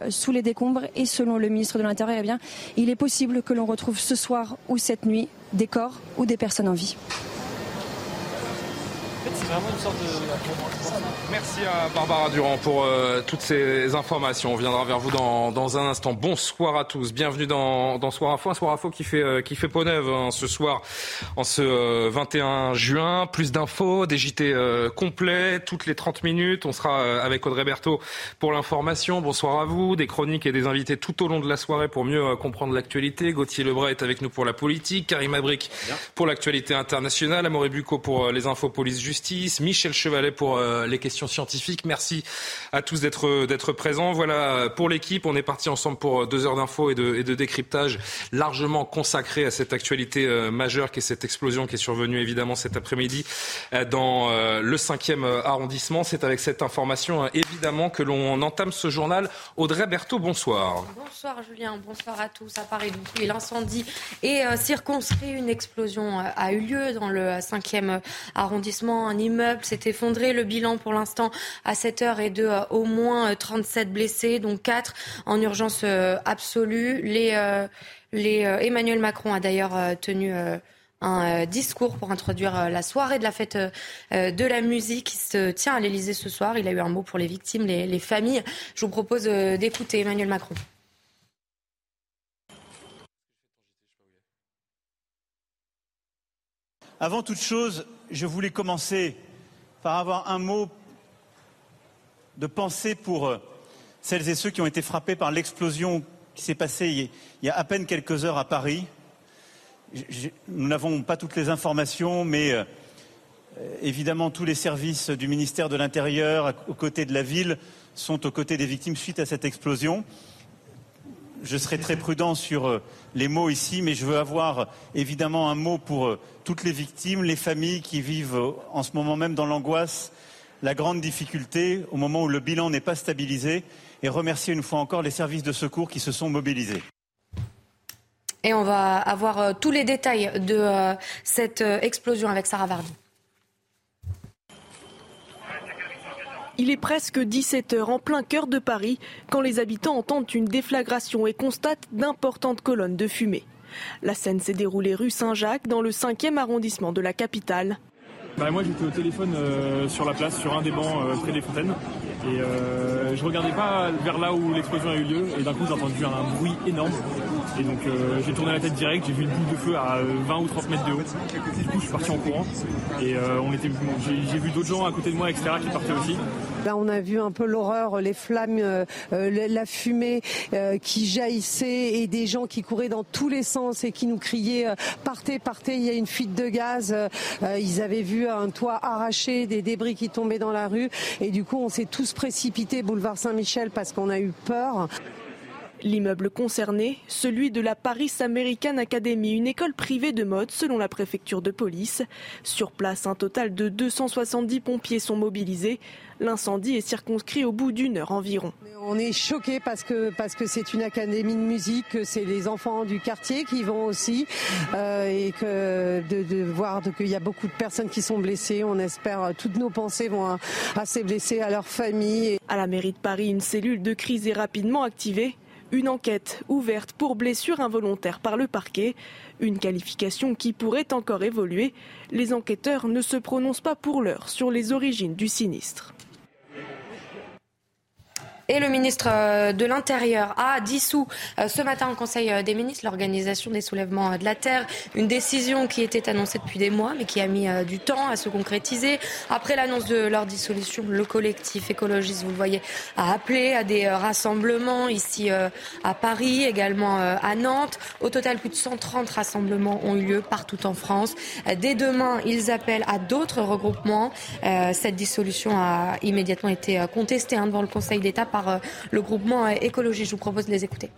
Euh, Sous les décombres et selon le ministre de l'Intérieur, eh il est possible que l'on retrouve ce soir ou cette nuit des corps ou des personnes en vie. Merci à Barbara Durand pour euh, toutes ces informations. On viendra vers vous dans, dans un instant. Bonsoir à tous. Bienvenue dans, dans Soir Info. Un Soir Info qui fait, euh, qui fait peau neuve hein, ce soir, en ce euh, 21 juin. Plus d'infos, des JT euh, complets, toutes les 30 minutes. On sera euh, avec Audrey Berthaud pour l'information. Bonsoir à vous. Des chroniques et des invités tout au long de la soirée pour mieux euh, comprendre l'actualité. Gauthier Lebray est avec nous pour la politique. Karim Abric pour l'actualité internationale. Amaury Bucco pour euh, les infos Michel Chevalet pour euh, les questions scientifiques. Merci à tous d'être d'être présents. Voilà pour l'équipe. On est parti ensemble pour euh, deux heures d'infos et de, décryptage largement consacrées à cette actualité euh, majeure qui est cette explosion qui est survenue évidemment cet après-midi euh, dans euh, le cinquième euh, arrondissement. C'est avec cette information euh, évidemment que l'on entame ce journal. Audrey Berthaud, bonsoir. Bonsoir Julien, bonsoir à tous. À Paris, l'incendie est euh, circonscrit. Une explosion euh, a eu lieu dans le 5e arrondissement. Un immeuble s'est effondré. Le bilan pour l'instant à cette heure est de euh, au moins euh, 37 blessés, dont 4 en urgence euh, absolue. Les, euh, euh, Emmanuel Macron a d'ailleurs euh, tenu euh, un euh, discours pour introduire euh, la soirée de la fête euh, euh, de la musique qui se tient à l'Elysée ce soir. Il a eu un mot pour les victimes, les, les familles. Je vous propose euh, d'écouter Emmanuel Macron. Avant toute chose, je voulais commencer par avoir un mot de pensée pour euh, celles et ceux qui ont été frappés par l'explosion qui s'est passée il y a- à peine quelques heures à Paris. Nous n'avons pas toutes les informations, mais euh, euh, évidemment tous les services du ministère de l'Intérieur, aux côtés de la ville, sont aux côtés des victimes suite à cette explosion. Je serai très prudent sur euh, les mots ici, mais je veux avoir euh, évidemment un mot pour euh, toutes les victimes, les familles qui vivent en ce moment même dans l'angoisse, la grande difficulté au moment où le bilan n'est pas stabilisé, et remercier une fois encore les services de secours qui se sont mobilisés. Et on va avoir tous les détails de cette explosion avec Sarah Vardy. Il est presque 17h en plein cœur de Paris quand les habitants entendent une déflagration et constatent d'importantes colonnes de fumée. La scène s'est déroulée rue Saint-Jacques dans le 5e arrondissement de la capitale. Bah, moi j'étais au téléphone euh, sur la place, sur un des bancs euh, près des fontaines. Et euh, je regardais pas vers là où l'explosion a eu lieu. Et d'un coup j'ai entendu un bruit énorme. Et donc euh, j'ai tourné la tête direct, j'ai vu le bout de feu à euh, 20 ou 30 mètres de haut. Du coup je suis parti en courant. Et euh, on était, j'ai, vu d'autres gens à côté de moi, etc. qui partaient aussi. Là, on a vu un peu l'horreur, les flammes, euh, euh, la fumée euh, qui jaillissait et des gens qui couraient dans tous les sens et qui nous criaient euh, partez, partez, il y a une fuite de gaz. Euh, euh, ils avaient vu un toit arraché, des débris qui tombaient dans la rue et du coup, on s'est tous précipités boulevard Saint-Michel parce qu'on a eu peur. L'immeuble concerné, celui de la Paris American Academy, une école privée de mode selon la préfecture de police. Sur place, un total de 270 pompiers sont mobilisés. L'incendie est circonscrit au bout d'une heure environ. On est choqués parce que parce que c'est une académie de musique, que c'est les enfants du quartier qui vont aussi euh, et que de, de voir qu'il y a beaucoup de personnes qui sont blessées. On espère euh, toutes nos pensées vont à, à ces blessés, à leurs familles. À la mairie de Paris, une cellule de crise est rapidement activée. Une enquête ouverte pour blessure involontaire par le parquet. Une qualification qui pourrait encore évoluer. Les enquêteurs ne se prononcent pas pour l'heure sur les origines du sinistre. Et le ministre euh, de l'Intérieur a dissous euh, ce matin au Conseil euh, des ministres l'organisation des soulèvements de la terre. Une décision qui était annoncée depuis des mois, mais qui a mis du temps à se concrétiser. Après l'annonce de leur dissolution, le collectif écologiste, vous le voyez, a appelé à des rassemblements ici à Paris, également à Nantes. Au total, plus de 130 rassemblements ont eu lieu partout en France. Dès demain, ils appellent à d'autres regroupements. Cette dissolution a immédiatement été contestée hein, devant le Conseil d'État par euh, le groupement euh, écologie. Je vous propose de les écouter.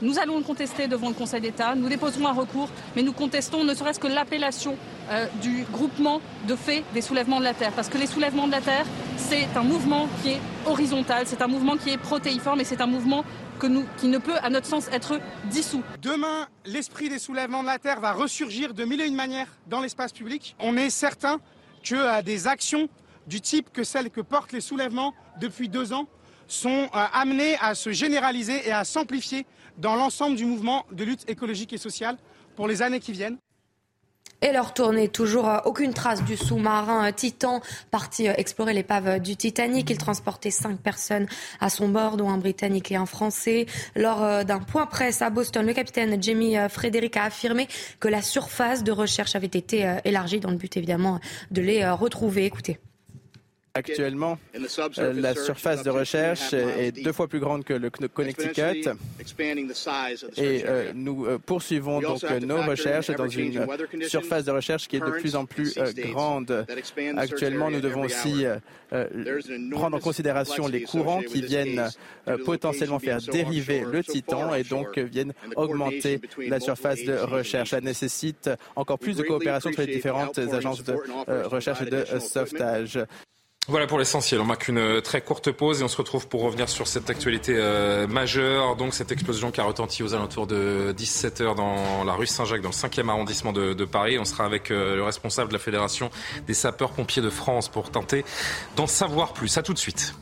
Nous allons le contester devant le Conseil d'État. Nous déposerons un recours, mais nous contestons ne serait-ce que l'appellation euh, du groupement de fait des soulèvements de la Terre. Parce que les soulèvements de la Terre, c'est un mouvement qui est horizontal, c'est un mouvement qui est protéiforme et c'est un mouvement que nous, qui ne peut, à notre sens, être dissous. Demain, l'esprit des soulèvements de la Terre va ressurgir de mille et une manières dans l'espace public. On est certain que des actions du type que celles que portent les soulèvements depuis deux ans sont euh, amenées à se généraliser et à s'amplifier dans l'ensemble du mouvement de lutte écologique et sociale pour les années qui viennent. Et leur tournée, toujours euh, aucune trace du sous-marin euh, Titan, parti explorer l'épave du Titanic. Il transportait cinq personnes à son bord, dont un Britannique et un Français. Lors d'un point presse à Boston, le capitaine Jamie Frédéric a affirmé que la surface de recherche avait été élargie dans le but évidemment de les retrouver. Écoutez. Actuellement, euh, la surface de recherche est deux fois plus grande que le Connecticut. et euh, nous euh, poursuivons donc nos recherches dans une surface de recherche qui est de plus en plus grande. Actuellement, nous devons aussi prendre en considération les courants qui viennent potentiellement faire dériver le titan et donc viennent augmenter la surface de recherche. Ça nécessite encore plus de coopération entre les différentes agences de recherche et de sauvetage. Voilà pour l'essentiel. On marque une euh, très courte pause et on se retrouve pour revenir sur cette actualité euh, majeure. Donc cette explosion qui a retenti aux alentours de 17h dans la rue Saint-Jacques, dans le 5e arrondissement de, Paris. On sera avec euh, le responsable de la Fédération des sapeurs-pompiers de France pour tenter d'en savoir plus. À tout de suite.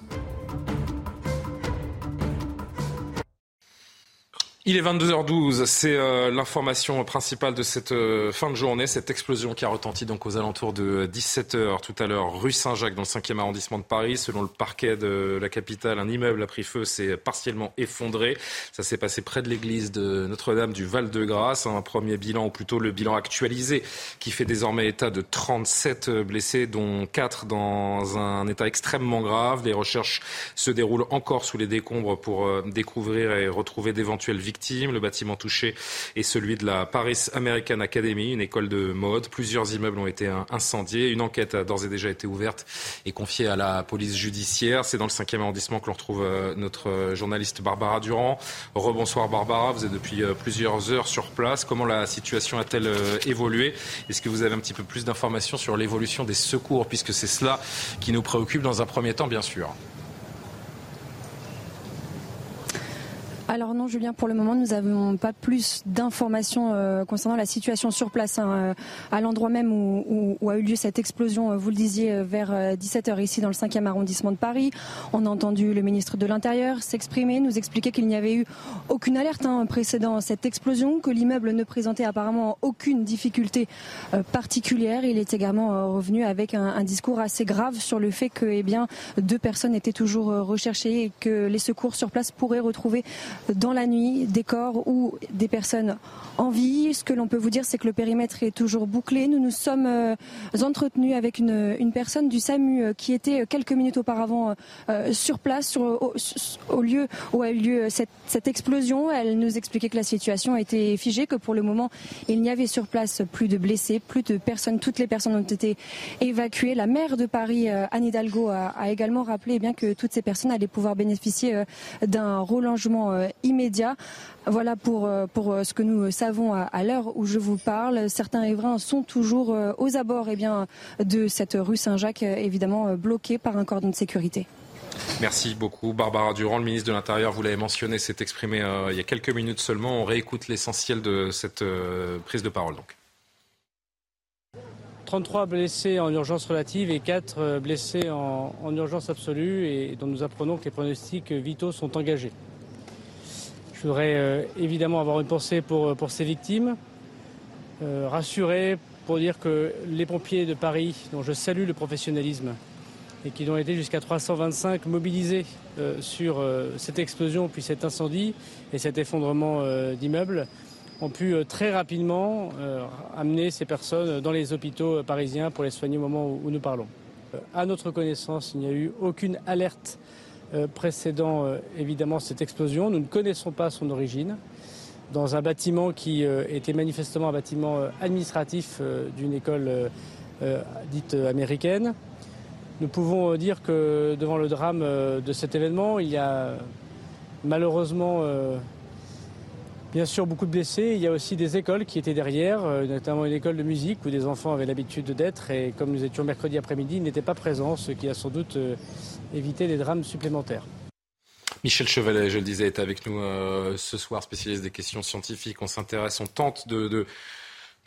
Il est 22h12, c'est euh, l'information principale de cette euh, fin de journée, cette explosion qui a retenti donc aux alentours de 17h tout à l'heure, rue Saint-Jacques dans le 5e arrondissement de Paris. Selon le parquet de la capitale, un immeuble a pris feu, s'est partiellement effondré. Ça s'est passé près de l'église de Notre-Dame du Val-de-Grâce. Un premier bilan, ou plutôt le bilan actualisé, qui fait désormais état de 37 blessés, dont 4 dans un état extrêmement grave. Les recherches se déroulent encore sous les décombres pour euh, découvrir et retrouver d'éventuelles victimes le bâtiment touché est celui de la Paris American Academy, une école de mode. Plusieurs immeubles ont été incendiés. Une enquête a d'ores et déjà été ouverte et confiée à la police judiciaire. C'est dans le 5e arrondissement que l'on retrouve euh, notre euh, journaliste Barbara Durand. Rebonsoir Barbara, vous êtes depuis euh, plusieurs heures sur place. Comment la situation a-t-elle évolué? Est-ce que vous avez un petit peu plus d'informations sur l'évolution des secours, puisque c'est cela qui nous préoccupe dans un premier temps, bien sûr? Alors non, Julien, pour le moment, nous n'avons pas plus d'informations euh, concernant la situation sur place, hein, euh, à l'endroit même où, a eu lieu cette explosion, euh, vous le disiez, vers 17h ici dans le 5e arrondissement de Paris. On a entendu le ministre de l'Intérieur s'exprimer, nous expliquer qu'il n'y avait eu aucune alerte hein, précédant cette explosion, que l'immeuble ne présentait apparemment aucune difficulté particulière. Il est également revenu avec un, discours assez grave sur le fait que eh bien, deux personnes étaient toujours recherchées et que les secours sur place pourraient retrouver dans la nuit des corps ou des personnes en vie. Ce que l'on peut vous dire, c'est que le périmètre est toujours bouclé. Nous nous sommes euh, entretenus avec une, personne du SAMU euh, qui était quelques minutes auparavant euh, sur place, sur, au, lieu où a eu lieu cette, explosion. Elle nous expliquait que la situation était figée, que pour le moment, il n'y avait sur place plus de blessés, plus de personnes. Toutes les personnes ont été évacuées. La maire de Paris, Anne Hidalgo, a, a également rappelé eh bien que toutes ces personnes allaient pouvoir bénéficier d'un relogement immédiat. Voilà pour, euh, pour euh, ce que nous savons à, l'heure où je vous parle. Certains riverains sont toujours euh, aux abords eh bien, de cette rue Saint-Jacques, évidemment bloqués par un cordon de sécurité. Merci beaucoup. Barbara Durand, le ministre de l'Intérieur, vous l'avez mentionné, s'est exprimé il y a quelques minutes seulement. On réécoute l'essentiel de cette prise de parole. Donc. 33 blessés en urgence relative et 4 blessés en, en urgence absolue et dont nous apprenons que les pronostics vitaux sont engagés. Je voudrais euh, évidemment avoir une pensée pour, euh, ces victimes, euh, rassurer pour dire que les pompiers de Paris, dont je salue le professionnalisme, et qu'ils ont été jusqu'à 325 mobilisés sur cette explosion puis cet incendie et cet effondrement d'immeubles ont pu très rapidement amener ces personnes dans les hôpitaux parisiens pour les soigner au moment où nous parlons. À notre connaissance, il n'y a eu aucune alerte précédant évidemment cette explosion. Nous ne connaissons pas son origine dans un bâtiment qui euh, était manifestement un bâtiment euh, administratif euh, d'une école dite américaine. Nous pouvons dire que devant le drame de cet événement, il y a malheureusement bien sûr beaucoup de blessés. Il y a aussi des écoles qui étaient derrière, notamment une école de musique où des enfants avaient l'habitude d'être et comme nous étions mercredi après-midi, ils n'étaient pas présents, ce qui a sans doute évité des drames supplémentaires. Michel Chevalet, je le disais, est avec nous euh, ce soir, spécialiste des questions scientifiques. On s'intéresse, on tente de,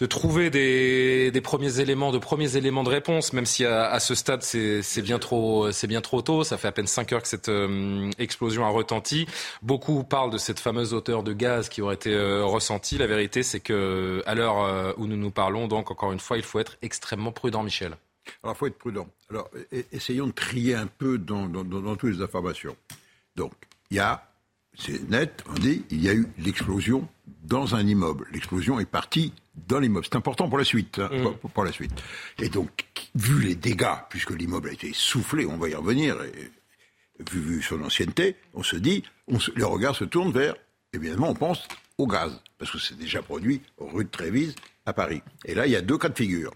trouver des, premiers éléments, de premiers éléments de réponse, même si à, ce stade c'est bien trop, c'est bien trop tôt. Ça fait à peine 5 heures que cette euh, explosion a retenti. Beaucoup parlent de cette fameuse hauteur de gaz qui aurait été euh, ressentie. La vérité, c'est que à l'heure où nous nous parlons, donc encore une fois, il faut être extrêmement prudent, Michel. Alors, il faut être prudent. Alors, essayons de trier un peu dans, dans toutes les informations. Donc, il y a, c'est net, on dit, il y a eu l'explosion dans un immeuble. L'explosion est partie dans l'immeuble. C'est important pour la suite, hein, mm. pour, la suite. Et donc, vu les dégâts, puisque l'immeuble a été soufflé, on va y revenir, et, vu, son ancienneté, on se dit, on le regard se tourne vers, évidemment, on pense au gaz, parce que c'est déjà produit rue de Trévise à Paris. Et là, il y a deux cas de figure.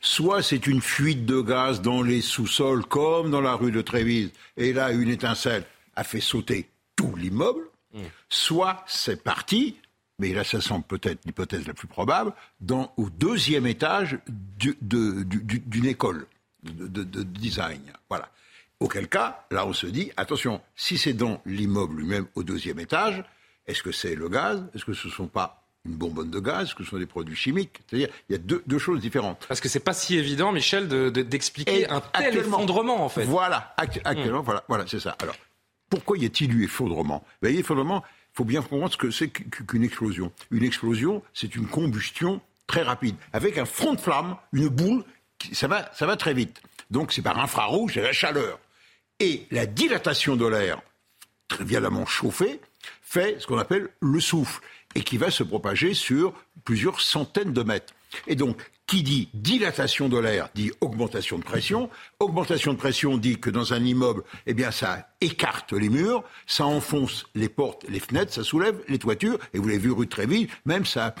Soit c'est une fuite de gaz dans les sous-sols, comme dans la rue de Trévise, et là, une étincelle, a fait sauter tout l'immeuble, hmm. soit c'est parti, mais là ça semble peut-être l'hypothèse la plus probable, dans, au deuxième étage d'une école de, design. Voilà. Auquel cas, là on se dit, attention, si c'est dans l'immeuble lui-même au deuxième étage, est-ce que c'est le gaz? Est-ce que ce ne sont pas une bonbonne de gaz, que ce sont des produits chimiques? C'est-à-dire, il y a deux, choses différentes. Parce que c'est pas si évident, Michel, d'expliquer un tel effondrement, en fait. Voilà, actuellement, hmm. voilà, voilà c'est ça. Alors, pourquoi y a-t-il eu effondrement? Il faut bien comprendre ce que c'est qu'une explosion. Une explosion, c'est une combustion très rapide, avec un front de flamme, une boule, ça, va, ça va très vite. Donc c'est par infrarouge, c'est la chaleur. Et la dilatation de l'air, très violemment chauffé, fait ce qu'on appelle le souffle, et qui va se propager sur plusieurs centaines de mètres. Et donc, qui dit dilatation de l'air dit augmentation de pression. Augmentation de pression dit que dans un immeuble, eh bien, ça écarte les murs, ça enfonce les portes, les fenêtres, ça soulève les toitures. Et vous l'avez vu rue Tréville, même ça a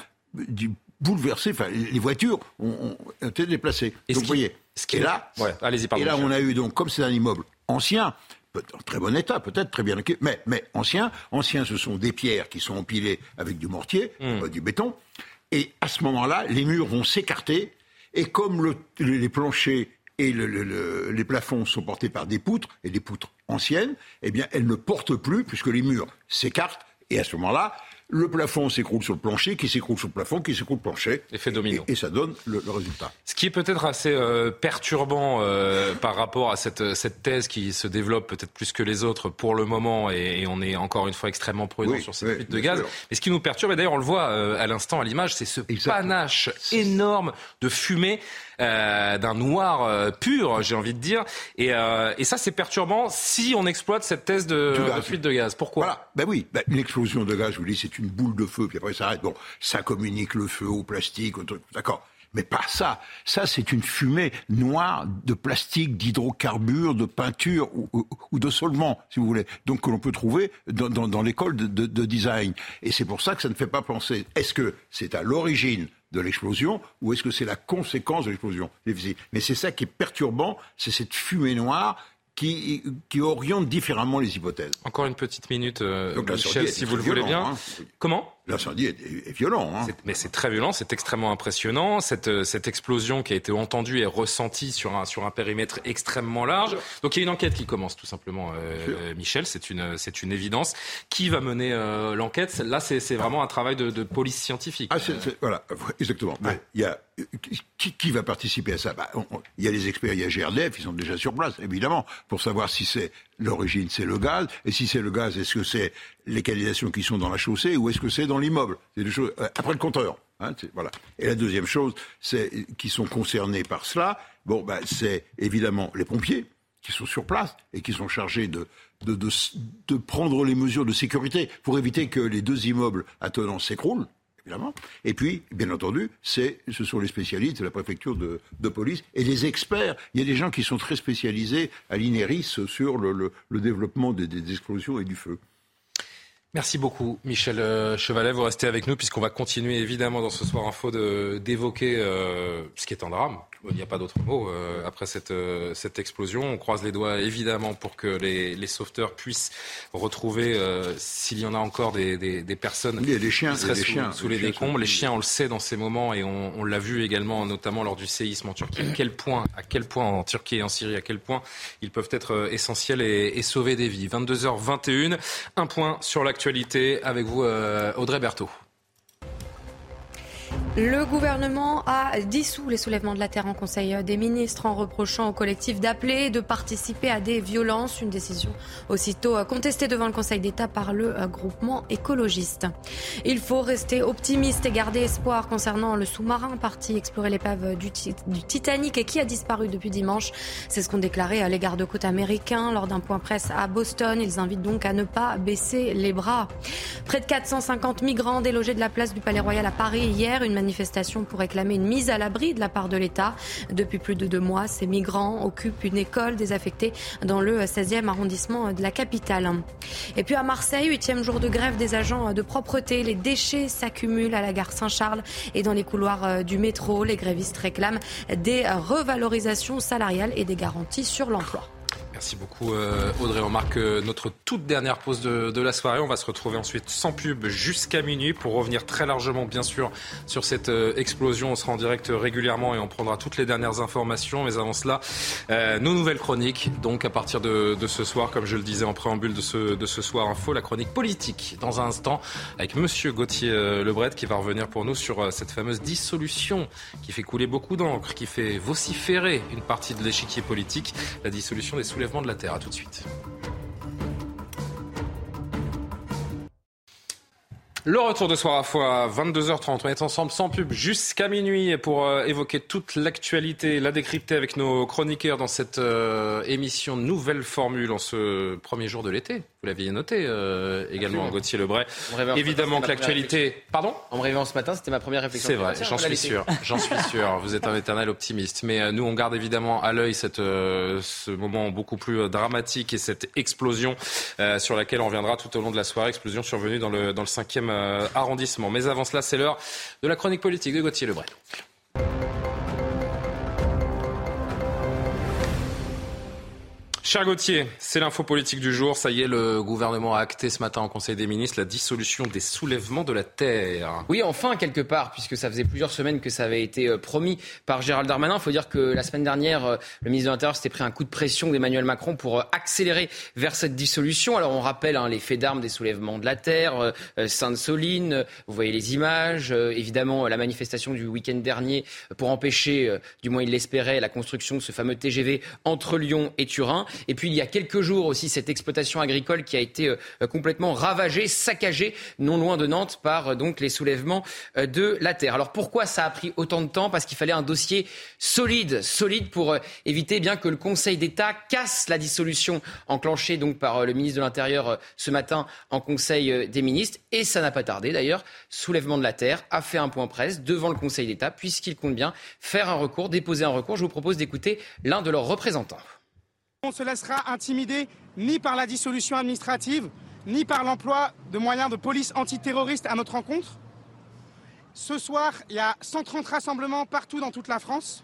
bouleversé, enfin, les voitures ont, été déplacées. donc, vous voyez. Ce qui est là, allez-y, et là, on a eu donc, comme c'est un immeuble ancien, en très bon état, peut-être très bien mais, mais ancien, ancien, ce sont des pierres qui sont empilées avec du mortier, hmm. du béton. Et à ce moment-là, les murs vont s'écarter. Et comme les planchers et les plafonds sont portés par des poutres, et des poutres anciennes, eh bien, elles ne portent plus, puisque les murs s'écartent. Et à ce moment-là, le plafond s'écroule sur le plancher, qui s'écroule sur le plafond, qui s'écroule sur le plancher. Effet domino. Et, ça donne le, résultat. Ce qui est peut-être assez euh, perturbant euh, par rapport à cette, cette thèse qui se développe peut-être plus que les autres pour le moment, et, on est encore une fois extrêmement prudent sur cette fuite de gaz. Mais ce qui nous perturbe, et d'ailleurs on le voit euh, à l'instant à l'image, c'est ce panache énorme de fumée d'un noir euh, pur, j'ai envie de dire. Et, euh, et ça, c'est perturbant si on exploite cette thèse de, fuite de gaz. Pourquoi? Voilà. Ben oui, ben, une explosion de gaz, je vous dis, c'est une boule de feu, puis après ça arrête. Bon, ça communique le feu au plastique, au truc, d'accord. Mais pas ça. Ça, c'est une fumée noire de plastique, d'hydrocarbures, de peinture ou, ou, de solvant, si vous voulez. Donc que l'on peut trouver dans, dans, dans l'école de, de, de, design. Et c'est pour ça que ça ne fait pas penser. Est-ce que c'est à l'origine de l'explosion ou est-ce que c'est la conséquence de l'explosion? Mais c'est ça qui est perturbant, c'est cette fumée noire qui, qui, oriente différemment les hypothèses. Encore une petite minute, euh, Michel, si vous le voulez bien. Hein. Comment? L'incendie est, violent. Hein. Mais c'est très violent, c'est extrêmement impressionnant. Cette, euh, cette explosion qui a été entendue et ressentie sur un, sur un périmètre extrêmement large. Donc il y a une enquête qui commence tout simplement, euh, Michel, c'est une, c'est une évidence. Qui va mener euh, l'enquête? Là, c'est vraiment un travail de, de police scientifique. Ah, voilà, exactement. Il y a, qui, qui, va participer à ça? Bah, Il y a les experts, il y a GRDF, ils sont déjà sur place, évidemment, pour savoir si c'est l'origine, c'est le gaz. Et si c'est le gaz, est-ce que c'est les canalisations qui sont dans la chaussée ou est-ce que c'est dans l'immeuble? C'est choses euh, après le compteur. Hein, voilà. Et la deuxième chose, c'est qui sont concernés par cela. Bon, bah, c'est évidemment les pompiers qui sont sur place et qui sont chargés de, de, de, prendre les mesures de sécurité pour éviter que les deux immeubles attenants s'écroulent. Et puis, bien entendu, ce sont les spécialistes de la préfecture de, police et les experts. Il y a des gens qui sont très spécialisés à l'INERIS sur le, développement des, des explosions et du feu. Merci beaucoup, Michel euh, Chevalet. Vous restez avec nous puisqu'on va continuer évidemment dans ce soir info d'évoquer euh, ce qui est un drame, il n'y a pas d'autre mot euh, après cette, euh, cette explosion. On croise les doigts évidemment pour que les, les sauveteurs puissent retrouver, euh, s'il y en a encore, des, des, des personnes oui, les chiens, qui les sous, chiens, sous les, les décombres. Les chiens, on le sait dans ces moments et on, on l'a vu également, notamment lors du séisme en Turquie. À quel point, à quel point en Turquie et en Syrie, à quel point ils peuvent être essentiels et, et sauver des vies. 22h21, un point sur l'actualité avec vous, Audrey Berthaud. Le gouvernement a dissous les soulèvements de la terre en Conseil des ministres en reprochant au collectif d'appeler et de participer à des violences. Une décision aussitôt contestée devant le Conseil d'État par le groupement écologiste. Il faut rester optimiste et garder espoir concernant le sous-marin parti explorer l'épave du, Titanic et qui a disparu depuis dimanche. C'est ce qu'ont déclaré les gardes-côtes américains lors d'un point presse à Boston. Ils invitent donc à ne pas baisser les bras. Près de 450 migrants délogés de la place du Palais Royal à Paris hier. Une manifestation pour réclamer une mise à l'abri de la part de l'État. Depuis plus de deux mois, ces migrants occupent une école désaffectée dans le 16e arrondissement de la capitale. Et puis à Marseille, huitième jour de grève des agents de propreté. Les déchets s'accumulent à la gare Saint-Charles et dans les couloirs du métro. Les grévistes réclament des revalorisations salariales et des garanties sur l'emploi. Merci beaucoup euh, Audrey. On marque euh, notre toute dernière pause de, de, la soirée. On va se retrouver ensuite sans pub jusqu'à minuit pour revenir très largement bien sûr sur cette euh, explosion. On sera en direct régulièrement et on prendra toutes les dernières informations. Mais avant cela, nos nouvelles chroniques. Donc à partir de, de, ce soir, comme je le disais en préambule de ce, de ce soir info, la chronique politique dans un instant avec Monsieur Gauthier Lebret qui va revenir pour nous sur cette fameuse dissolution qui fait couler beaucoup d'encre, qui fait vociférer une partie de l'échiquier politique, la dissolution des soulèvements de la Terre. À tout de suite. Le retour de soir à fois 22h30. On est ensemble sans pub jusqu'à minuit pour euh, évoquer toute l'actualité, la décrypter avec nos chroniqueurs dans cette euh, émission Nouvelle Formule en ce premier jour de l'été. Vous l'aviez noté euh, également, Gauthier Lebray. Évidemment que l'actualité. Pardon? En me réveillant ce matin, c'était ma première réflexion. C'est vrai, j'en suis sûr. J'en suis sûr. Vous êtes un éternel optimiste. Mais euh, nous, on garde évidemment à l'œil cette euh, ce moment beaucoup plus dramatique et cette explosion sur laquelle on reviendra tout au long de la soirée. Explosion survenue dans le dans le cinquième arrondissement. Mais avant cela, c'est l'heure de la chronique politique de Gauthier Lebray. Cher Gauthier, c'est l'info politique du jour. Ça y est, le gouvernement a acté ce matin en Conseil des ministres la dissolution des soulèvements de la terre. Oui, enfin, quelque part, puisque ça faisait plusieurs semaines que ça avait été euh, promis par Gérald Darmanin. Il faut dire que la semaine dernière, euh, le ministre de l'Intérieur s'était pris un coup de pression d'Emmanuel Macron pour euh, accélérer vers cette dissolution. Alors, on rappelle hein, les faits d'armes des soulèvements de la terre, Sainte-Soline, vous voyez les images, évidemment, la manifestation du week-end dernier pour empêcher, du moins il l'espérait, la construction de ce fameux TGV entre Lyon et Turin. Et puis il y a quelques jours aussi cette exploitation agricole qui a été euh, complètement ravagée, saccagée, non loin de Nantes par euh, donc les soulèvements euh, de la terre. Alors pourquoi ça a pris autant de temps? Parce qu'il fallait un dossier solide, solide pour éviter bien que le Conseil d'État casse la dissolution enclenchée donc par le ministre de l'Intérieur ce matin en Conseil des ministres. Et ça n'a pas tardé d'ailleurs. Soulèvement de la terre a fait un point presse devant le Conseil d'État puisqu'il compte bien faire un recours, déposer un recours. Je vous propose d'écouter l'un de leurs représentants. On ne se laissera intimider ni par la dissolution administrative, ni par l'emploi de moyens de police antiterroriste à notre rencontre. Ce soir, il y a 130 rassemblements partout dans toute la France.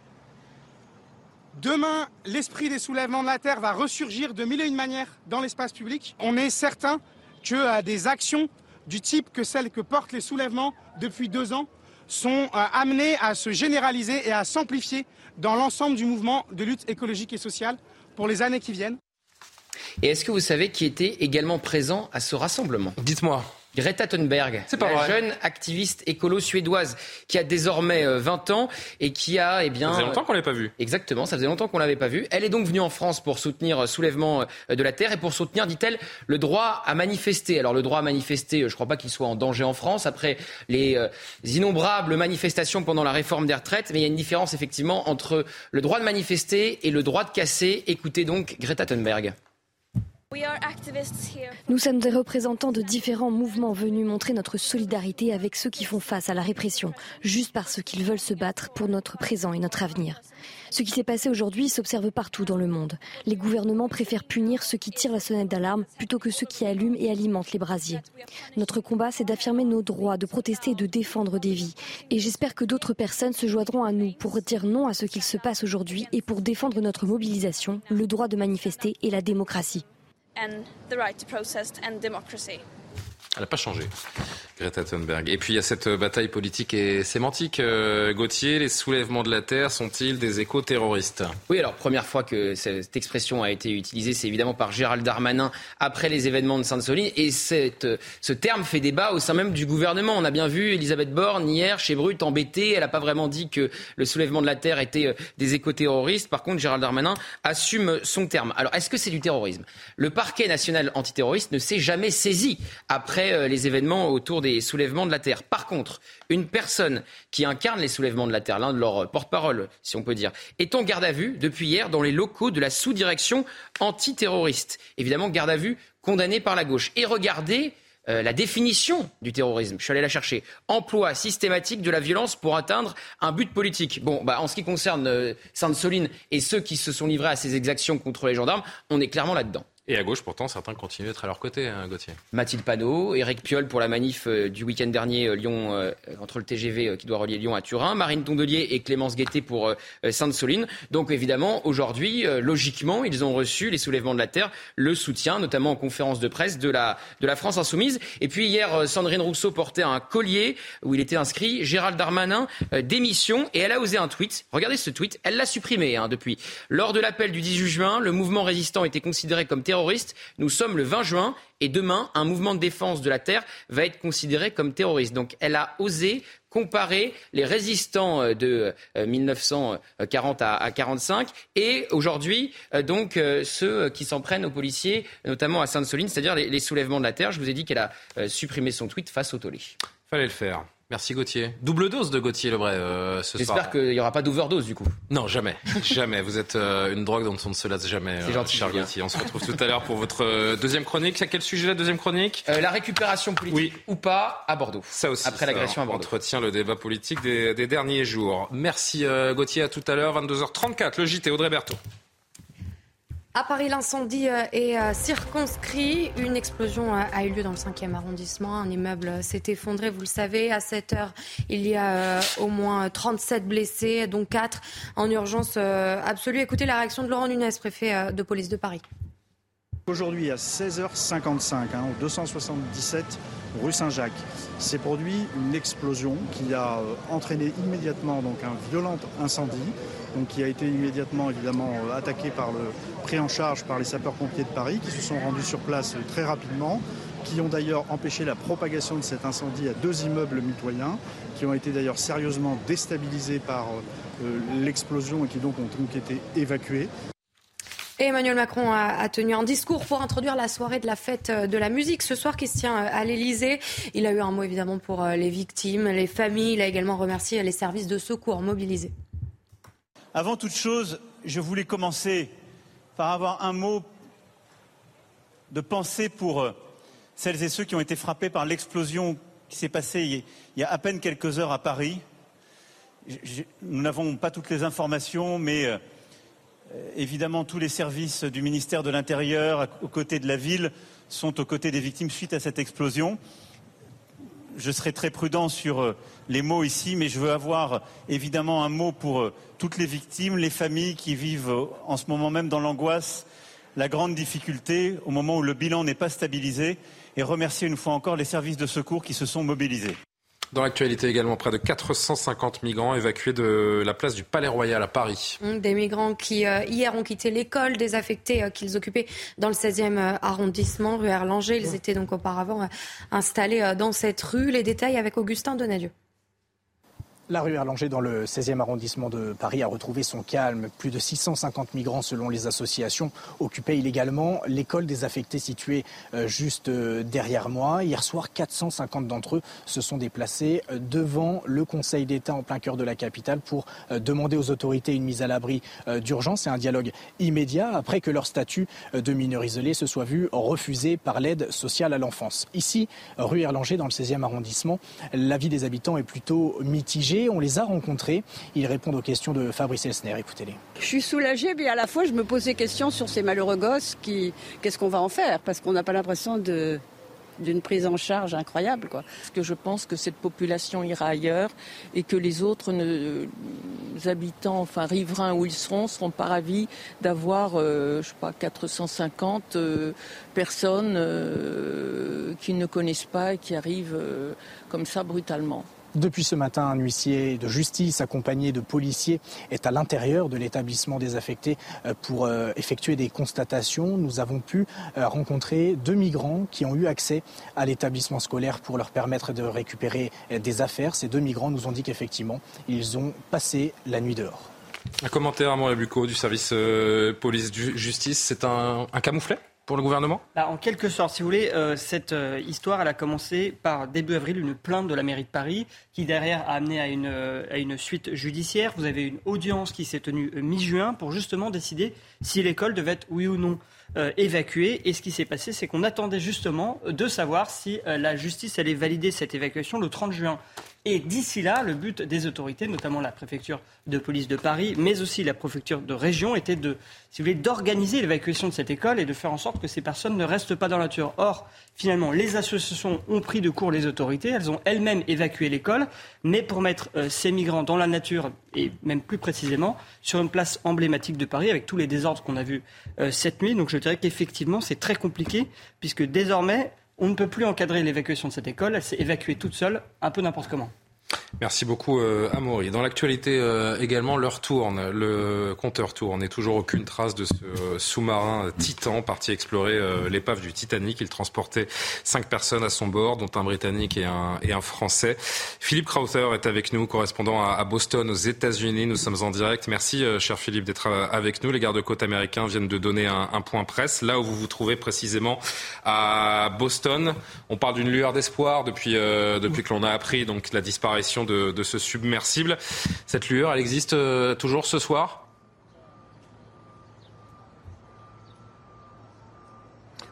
Demain, l'esprit des soulèvements de la Terre va ressurgir de mille et une manières dans l'espace public. On est certain que euh, des actions du type que celles que portent les soulèvements depuis deux ans sont euh, amenées à se généraliser et à s'amplifier dans l'ensemble du mouvement de lutte écologique et sociale pour les années qui viennent. Et est-ce que vous savez qui était également présent à ce rassemblement? Dites-moi. Greta Thunberg, la jeune activiste écolo suédoise qui a désormais 20 euh, ans et qui a, eh bien, ça faisait longtemps qu'on l'avait pas vue. Exactement, ça faisait longtemps qu'on l'avait pas vue. Elle est donc venue en France pour soutenir euh, soulèvement euh, de la terre et pour soutenir, dit-elle, le droit à manifester. Alors le droit à manifester, je ne crois pas qu'il soit en danger en France après les innombrables manifestations pendant la réforme des retraites, mais il y a une différence effectivement entre le droit de manifester et le droit de casser. Écoutez donc Greta Thunberg. Nous sommes des représentants de différents mouvements venus montrer notre solidarité avec ceux qui font face à la répression, juste parce qu'ils veulent se battre pour notre présent et notre avenir. Ce qui s'est passé aujourd'hui s'observe partout dans le monde. Les gouvernements préfèrent punir ceux qui tirent la sonnette d'alarme plutôt que ceux qui allument et alimentent les brasiers. Notre combat, c'est d'affirmer nos droits, de protester et de défendre des vies. Et j'espère que d'autres personnes se joindront à nous pour dire non à ce qu'il se passe aujourd'hui et pour défendre notre mobilisation, le droit de manifester et la démocratie. And the right to protest and democracy. Elle n'a pas changé, Greta Thunberg. Et puis il y a cette bataille politique et sémantique. Euh, Gauthier, les soulèvements de la Terre sont-ils des échos terroristes? Oui, alors première fois que cette expression a été utilisée, c'est évidemment par Gérald Darmanin après les événements de Sainte-Soline. Et cette, ce terme fait débat au sein même du gouvernement. On a bien vu Elisabeth Borne hier chez Brut embêtée. Elle n'a pas vraiment dit que le soulèvement de la Terre était euh, des échos terroristes. Par contre, Gérald Darmanin assume son terme. Alors est-ce que c'est du terrorisme? Le parquet national antiterroriste ne s'est jamais saisi après euh, les événements autour des soulèvements de la Terre. Par contre, une personne qui incarne les soulèvements de la Terre, l'un de leurs porte-parole, si on peut dire, est en garde à vue depuis hier dans les locaux de la sous-direction antiterroriste. Évidemment, garde à vue condamnée par la gauche. Et regardez euh, la définition du terrorisme. Je suis allé la chercher. Emploi systématique de la violence pour atteindre un but politique. Bon, bah, en ce qui concerne euh, Sainte-Soline et ceux qui se sont livrés à ces exactions contre les gendarmes, on est clairement là-dedans. Et à gauche, pourtant, certains continuent d'être à leur côté, hein, Gauthier. Mathilde Panot, Éric Piolle pour la manif euh, du week-end dernier, euh, Lyon, euh, entre le TGV qui doit relier Lyon à Turin, Marine Tondelier et Clémence Guettet pour Sainte-Soline. Donc évidemment, aujourd'hui, logiquement, ils ont reçu les soulèvements de la Terre, le soutien, notamment en conférence de presse de la, de la France Insoumise. Et puis hier, Sandrine Rousseau portait un collier où il était inscrit Gérald Darmanin, démission, et elle a osé un tweet. Regardez ce tweet, elle l'a supprimé hein, depuis. Lors de l'appel du 18 juin, le mouvement résistant était considéré comme terroriste. Nous sommes le 20 juin et demain, un mouvement de défense de la terre va être considéré comme terroriste. Donc elle a osé comparer les résistants euh, de 1940 euh, à 1945 et aujourd'hui euh, donc ceux qui s'en prennent aux policiers, notamment à Sainte-Soline, c'est-à-dire les, soulèvements de la terre. Je vous ai dit qu'elle a supprimé son tweet face au tollé. Fallait le faire. Merci Gauthier. Double dose de Gauthier Lebray euh, ce soir. J'espère qu'il n'y aura pas d'overdose du coup. Non, jamais. jamais. Vous êtes euh, une drogue dont on ne se lasse jamais. C'est gentil, cher Gauthier. On se retrouve tout à l'heure pour votre euh, deuxième chronique. À quel sujet la deuxième chronique? La récupération politique ou pas à Bordeaux. Ça aussi. Après l'agression à Bordeaux. Entretient le débat politique des, des derniers jours. Merci Gauthier. À tout à l'heure, 22h34. Le JT Audrey Berthaud. À Paris, l'incendie euh, est euh, circonscrit. Une explosion euh, a eu lieu dans le 5e arrondissement. Un immeuble s'est effondré, vous le savez. À 7 heures, il y a au moins 37 blessés, dont 4 en urgence absolue. Écoutez la réaction de Laurent Nunez, préfet de police de Paris. Aujourd'hui, à 16h55, hein, au 277 rue Saint-Jacques, s'est produit une explosion qui a entraîné immédiatement donc, un violent incendie qui a été immédiatement évidemment euh, attaqué par le pris en charge par les sapeurs-pompiers de Paris qui se sont rendus sur place euh, très rapidement, qui ont d'ailleurs empêché la propagation de cet incendie à deux immeubles mitoyens, qui ont été d'ailleurs sérieusement déstabilisés par euh, l'explosion et qui donc ont donc été évacués. Emmanuel Macron a, tenu un discours pour introduire la soirée de la fête de la musique ce soir qui se tient à l'Elysée. Il a eu un mot évidemment pour les victimes, les familles. Il a également remercié les services de secours mobilisés. Avant toute chose, je voulais commencer par avoir un mot de pensée pour euh, celles et ceux qui ont été frappés par l'explosion qui s'est passée il y a à peine quelques heures à Paris. Nous n'avons pas toutes les informations, mais euh, évidemment tous les services du ministère de l'Intérieur, aux côtés de la ville, sont aux côtés des victimes suite à cette explosion je serai très prudent sur euh, les mots ici, mais je veux avoir évidemment un mot pour euh, toutes les victimes, les familles qui vivent euh, en ce moment même dans l'angoisse, la grande difficulté au moment où le bilan n'est pas stabilisé, et remercier une fois encore les services de secours qui se sont mobilisés. Dans l'actualité également, près de 450 migrants évacués de la place du Palais Royal à Paris. Hum, des migrants qui, euh, hier, ont quitté l'école désaffectée euh, qu'ils occupaient dans le 16e euh, arrondissement, rue Erlanger. Ils étaient donc auparavant installés dans cette rue. Les détails avec Augustin Donadieu. La rue Erlanger dans le 16e arrondissement de Paris a retrouvé son calme. Plus de 650 migrants selon les associations occupaient illégalement l'école désaffectée située euh, juste euh, derrière moi. Hier soir, 450 d'entre eux se sont déplacés euh, devant le Conseil d'État en plein cœur de la capitale pour demander aux autorités une mise à l'abri d'urgence et un dialogue immédiat après que leur statut de mineur isolé se soit vu refusé par l'aide sociale à l'enfance. Ici, rue Erlanger dans le 16e arrondissement, l'avis des habitants est plutôt on les a rencontrés. Ils répondent aux questions de Fabrice Elsner. Écoutez-les. Je suis soulagée, mais à la fois, je me pose des questions sur ces malheureux gosses. Qui, qu'est-ce qu'on va en faire? Parce qu'on n'a pas l'impression de, d'une prise en charge incroyable. Quoi. Parce que je pense que cette population ira ailleurs et que les autres ne, habitants, enfin riverains où ils seront, seront pas ravis d'avoir, euh, je sais pas, 450 euh, personnes euh, qu'ils ne connaissent pas et qui arrivent comme ça brutalement. Depuis ce matin, un huissier de justice accompagné de policiers est à l'intérieur de l'établissement désaffecté euh, pour euh, effectuer des constatations. Nous avons pu euh, rencontrer deux migrants qui ont eu accès à l'établissement scolaire pour leur permettre de récupérer des affaires. Ces deux migrants nous ont dit qu'effectivement, ils ont passé la nuit dehors. Un commentaire à Bucco du service police-justice, c'est un camouflet? Pour le gouvernement? En quelque sorte, si vous voulez, euh, cette euh, histoire, a commencé par début avril une plainte de la mairie de Paris qui derrière a amené à une, euh, à une suite judiciaire. Vous avez une audience qui s'est tenue mi-juin pour justement décider si l'école devait être oui ou non évacuée. Et ce qui s'est passé, c'est qu'on attendait justement de savoir si la justice allait valider cette évacuation le 30 juin. Et d'ici là, le but des autorités, notamment la préfecture de police de Paris, mais aussi la préfecture de région, était de, si vous voulez, d'organiser l'évacuation de cette école et de faire en sorte que ces personnes ne restent pas dans la nature. Or, finalement, les associations ont pris de court les autorités, elles ont elles-mêmes évacué l'école, mais pour mettre euh, ces migrants dans la nature et même plus précisément sur une place emblématique de Paris avec tous les désordres qu'on a vus euh, cette nuit. Donc je dirais qu'effectivement, c'est très compliqué puisque désormais, on ne peut plus encadrer l'évacuation de cette école. Elle s'est évacuée toute seule, un peu n'importe comment. Merci beaucoup, euh, Amaury. Dans l'actualité euh, également, l'heure tourne, le compteur tourne et toujours aucune trace de ce euh, sous-marin Titan parti explorer euh, l'épave du Titanic. Il transportait cinq personnes à son bord, dont un Britannique et un, Français. Philippe Crowther est avec nous, correspondant à, à Boston, aux États-Unis. Nous sommes en direct. Merci, cher Philippe, d'être avec nous. Les gardes-côtes américains viennent de donner un, un, point presse. Là où vous vous trouvez précisément à Boston, on parle d'une lueur d'espoir depuis, depuis que l'on a appris donc la disparition de, ce submersible. Cette lueur, elle existe euh, toujours ce soir?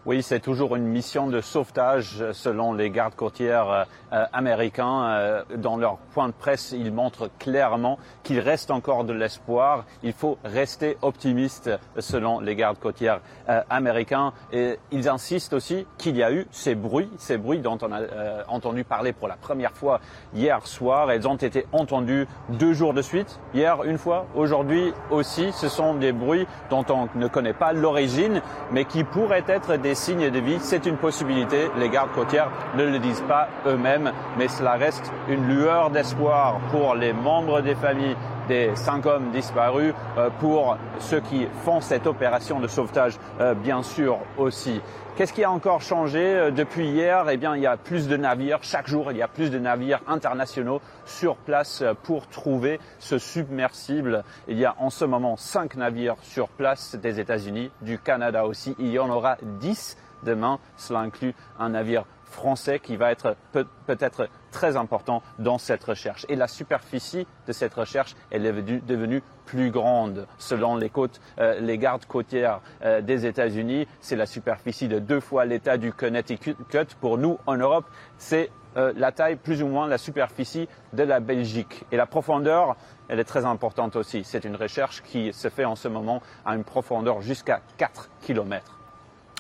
Oui, c'est toujours une mission de sauvetage selon les gardes côtières euh, euh, américains. Euh, dans leur point de presse, ils montrent clairement qu'il reste encore de l'espoir. Il faut rester optimiste selon les gardes côtières américains. Et ils insistent aussi qu'il y a eu ces bruits, ces bruits dont on a entendu parler pour la première fois hier soir. Ils ont été entendus deux jours de suite. Hier une fois, aujourd'hui aussi. Ce sont des bruits dont on ne connaît pas l'origine, mais qui pourraient être des signes de vie, c'est une possibilité. Les gardes côtières ne le disent pas eux-mêmes, mais cela reste une lueur d'espoir pour les membres des familles des cinq hommes disparus, euh, pour ceux qui font cette opération de sauvetage, euh, bien sûr aussi. Qu'est-ce qui a encore changé euh, depuis hier? Eh bien, il y a plus de navires. Chaque jour, il y a plus de navires internationaux sur place pour trouver ce submersible. Il y a en ce moment cinq navires sur place des États-Unis, du Canada aussi. Il y en aura dix demain. Cela inclut un navire français qui va être peut-être très important dans cette recherche. Et la superficie de cette recherche, elle est devenue plus grande. Selon les côtes, euh, les gardes côtières euh, des États-Unis, c'est la superficie de deux fois l'état du Connecticut. Pour nous, en Europe, c'est euh, la taille plus ou moins la superficie de la Belgique. Et la profondeur, elle est très importante aussi. C'est une recherche qui se fait en ce moment à une profondeur jusqu'à 4 kilomètres.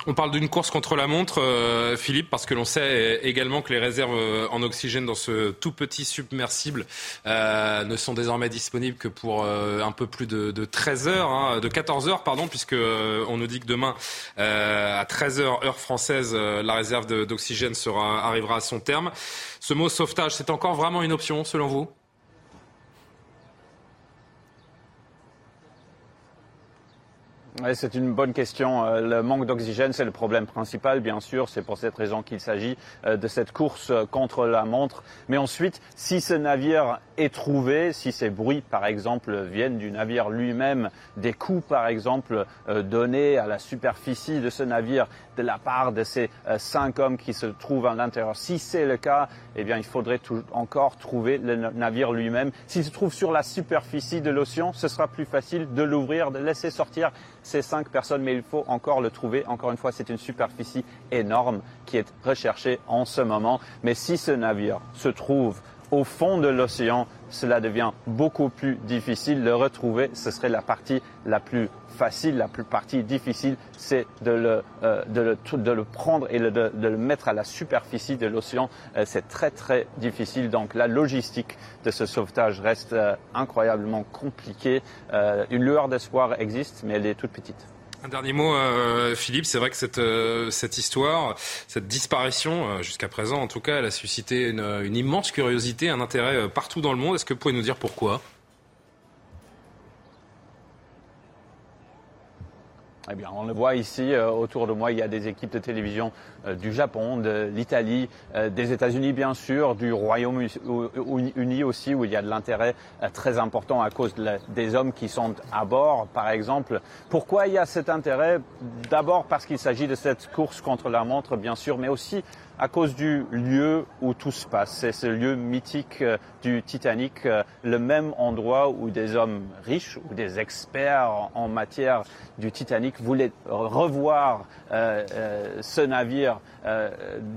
On parle d'une course contre la montre, euh, Philippe, parce que l'on sait également que les réserves euh, en oxygène dans ce tout petit submersible euh, ne sont désormais disponibles que pour un peu plus de, de 13 heures, hein, de 14 heures, pardon, puisque on nous dit que demain à 13 heures heure française, la réserve d'oxygène arrivera à son terme. Ce mot sauvetage, c'est encore vraiment une option selon vous? C'est une bonne question. Euh, le manque d'oxygène, c'est le problème principal, bien sûr. C'est pour cette raison qu'il s'agit euh, de cette course euh, contre la montre. Mais ensuite, si ce navire est trouvé, si ces bruits, par exemple, viennent du navire lui-même, des coups, par exemple, donnés à la superficie de ce navire de la part de ces cinq hommes qui se trouvent à l'intérieur, si c'est le cas, eh bien, il faudrait encore trouver le navire lui-même. S'il se trouve sur la superficie de l'océan, ce sera plus facile de l'ouvrir, de laisser sortir ces cinq personnes, mais il faut encore le trouver. Encore une fois, c'est une superficie énorme qui est recherchée en ce moment. Mais si ce navire se trouve au fond de l'océan, cela devient beaucoup plus difficile de retrouver. Ce serait la partie la plus facile, la plus partie difficile, c'est de le, euh, de, le, de le, prendre et de, le mettre à la superficie de l'océan. Euh, c'est très très difficile. Donc la logistique de ce sauvetage reste euh, incroyablement compliquée. une lueur d'espoir existe, mais elle est toute petite. Un dernier mot, euh, Philippe. C'est vrai que cette, euh, cette histoire, cette disparition, euh, jusqu'à présent en tout cas, elle a suscité une, une immense curiosité, un intérêt partout dans le monde. Est-ce que vous pouvez nous dire pourquoi? Eh bien, on le voit ici euh, autour de moi, il y a des équipes de télévision euh, du Japon, de l'Italie, euh, des États-Unis bien sûr, du Royaume-Uni aussi, où il y a de l'intérêt très important à cause des hommes qui sont à bord, par exemple. Pourquoi il y a cet intérêt? D'abord parce qu'il s'agit de cette course contre la montre, bien sûr, mais aussi à cause du lieu où tout se passe. C'est ce lieu mythique euh, du Titanic, euh, le même endroit où des hommes riches ou des experts en matière du Titanic voulaient revoir euh, ce navire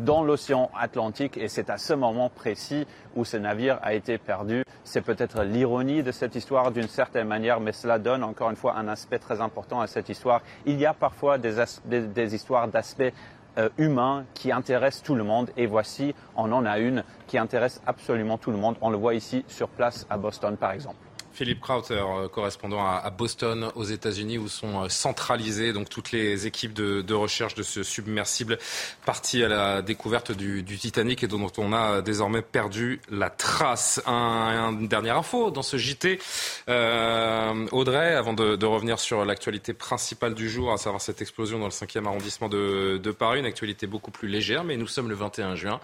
dans l'océan Atlantique et c'est à ce moment précis où ce navire a été perdu. C'est peut-être l'ironie de cette histoire d'une certaine manière, mais cela donne encore une fois un aspect très important à cette histoire. Il y a parfois des, des histoires d'aspects euh, humain qui intéresse tout le monde. Et voici, on en a une qui intéresse absolument tout le monde. On le voit ici sur place à Boston, par exemple. Philippe Krauter, euh, correspondant à Boston aux États-Unis, où sont euh, centralisées donc toutes les équipes de, recherche de ce submersible parti à la découverte du, Titanic et dont on a désormais perdu la trace. Un, une dernière info dans ce JT, euh, Audrey, avant de, revenir sur l'actualité principale du jour, à savoir cette explosion dans le 5e arrondissement de, de Paris, une actualité beaucoup plus légère, mais nous sommes le 21 juin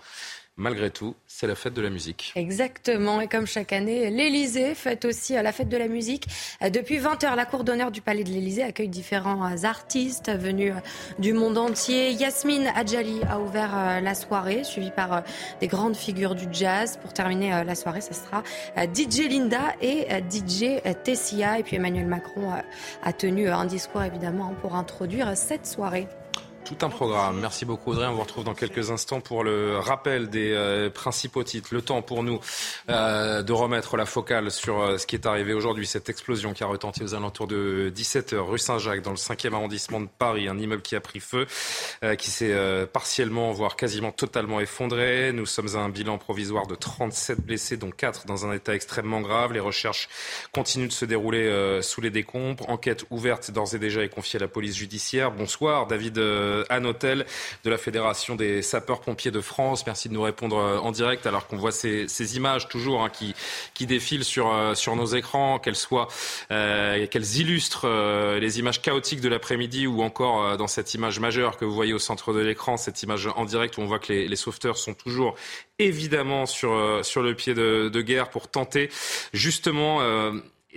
malgré tout, c'est la fête de la musique. Exactement. Et comme chaque année, l'Elysée fête aussi la fête de la musique. Depuis 20h, la cour d'honneur du Palais de l'Elysée accueille différents artistes venus du monde entier. Yasmine Adjali a ouvert euh, la soirée, suivie par euh, des grandes figures du jazz. Pour terminer euh, la soirée, ce sera DJ Linda et DJ Tessia. Et puis Emmanuel Macron a tenu un discours évidemment pour introduire cette soirée. Tout un programme. Merci beaucoup Audrey. On vous retrouve dans quelques instants pour le rappel des euh, principaux titres. Le temps pour nous euh, de remettre la focale sur euh, ce qui est arrivé aujourd'hui, cette explosion qui a retenti aux alentours de 17h rue Saint-Jacques dans le 5e arrondissement de Paris, un immeuble qui a pris feu, qui s'est partiellement, voire quasiment totalement effondré. Nous sommes à un bilan provisoire de 37 blessés, dont 4 dans un état extrêmement grave. Les recherches continuent de se dérouler sous les décombres. Enquête ouverte d'ores et déjà et confiée à la police judiciaire. Bonsoir David Anne Hôtel de la Fédération des sapeurs-pompiers de France. Merci de nous répondre euh, en direct alors qu'on voit ces, ces, images toujours hein, qui, qui défilent sur, euh, sur nos écrans, qu'elles soient, euh, qu'elles illustrent les images chaotiques de l'après-midi ou encore dans cette image majeure que vous voyez au centre de l'écran, cette image en direct où on voit que les, les sauveteurs sont toujours évidemment sur, sur le pied de, de guerre pour tenter justement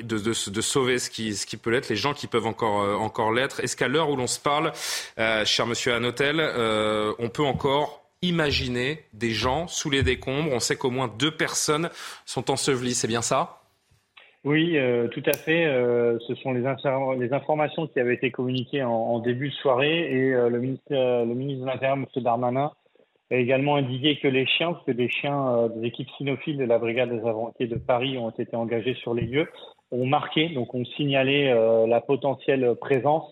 de, sauver ce qui, peut l'être, les gens qui peuvent encore, euh, l'être. Est-ce qu'à l'heure où l'on se parle, euh, cher monsieur Anotel, euh, on peut encore imaginer des gens sous les décombres? On sait qu'au moins deux personnes sont ensevelies, c'est bien ça? Oui, tout à fait. Ce sont les, informations qui avaient été communiquées en, début de soirée et le, ministre, de l'Intérieur, M. Darmanin, a également indiqué que les chiens, parce que des chiens des équipes cynophiles de la brigade des aventuriers de Paris ont été engagés sur les lieux, ont marqué, donc ont signalé euh, la potentielle présence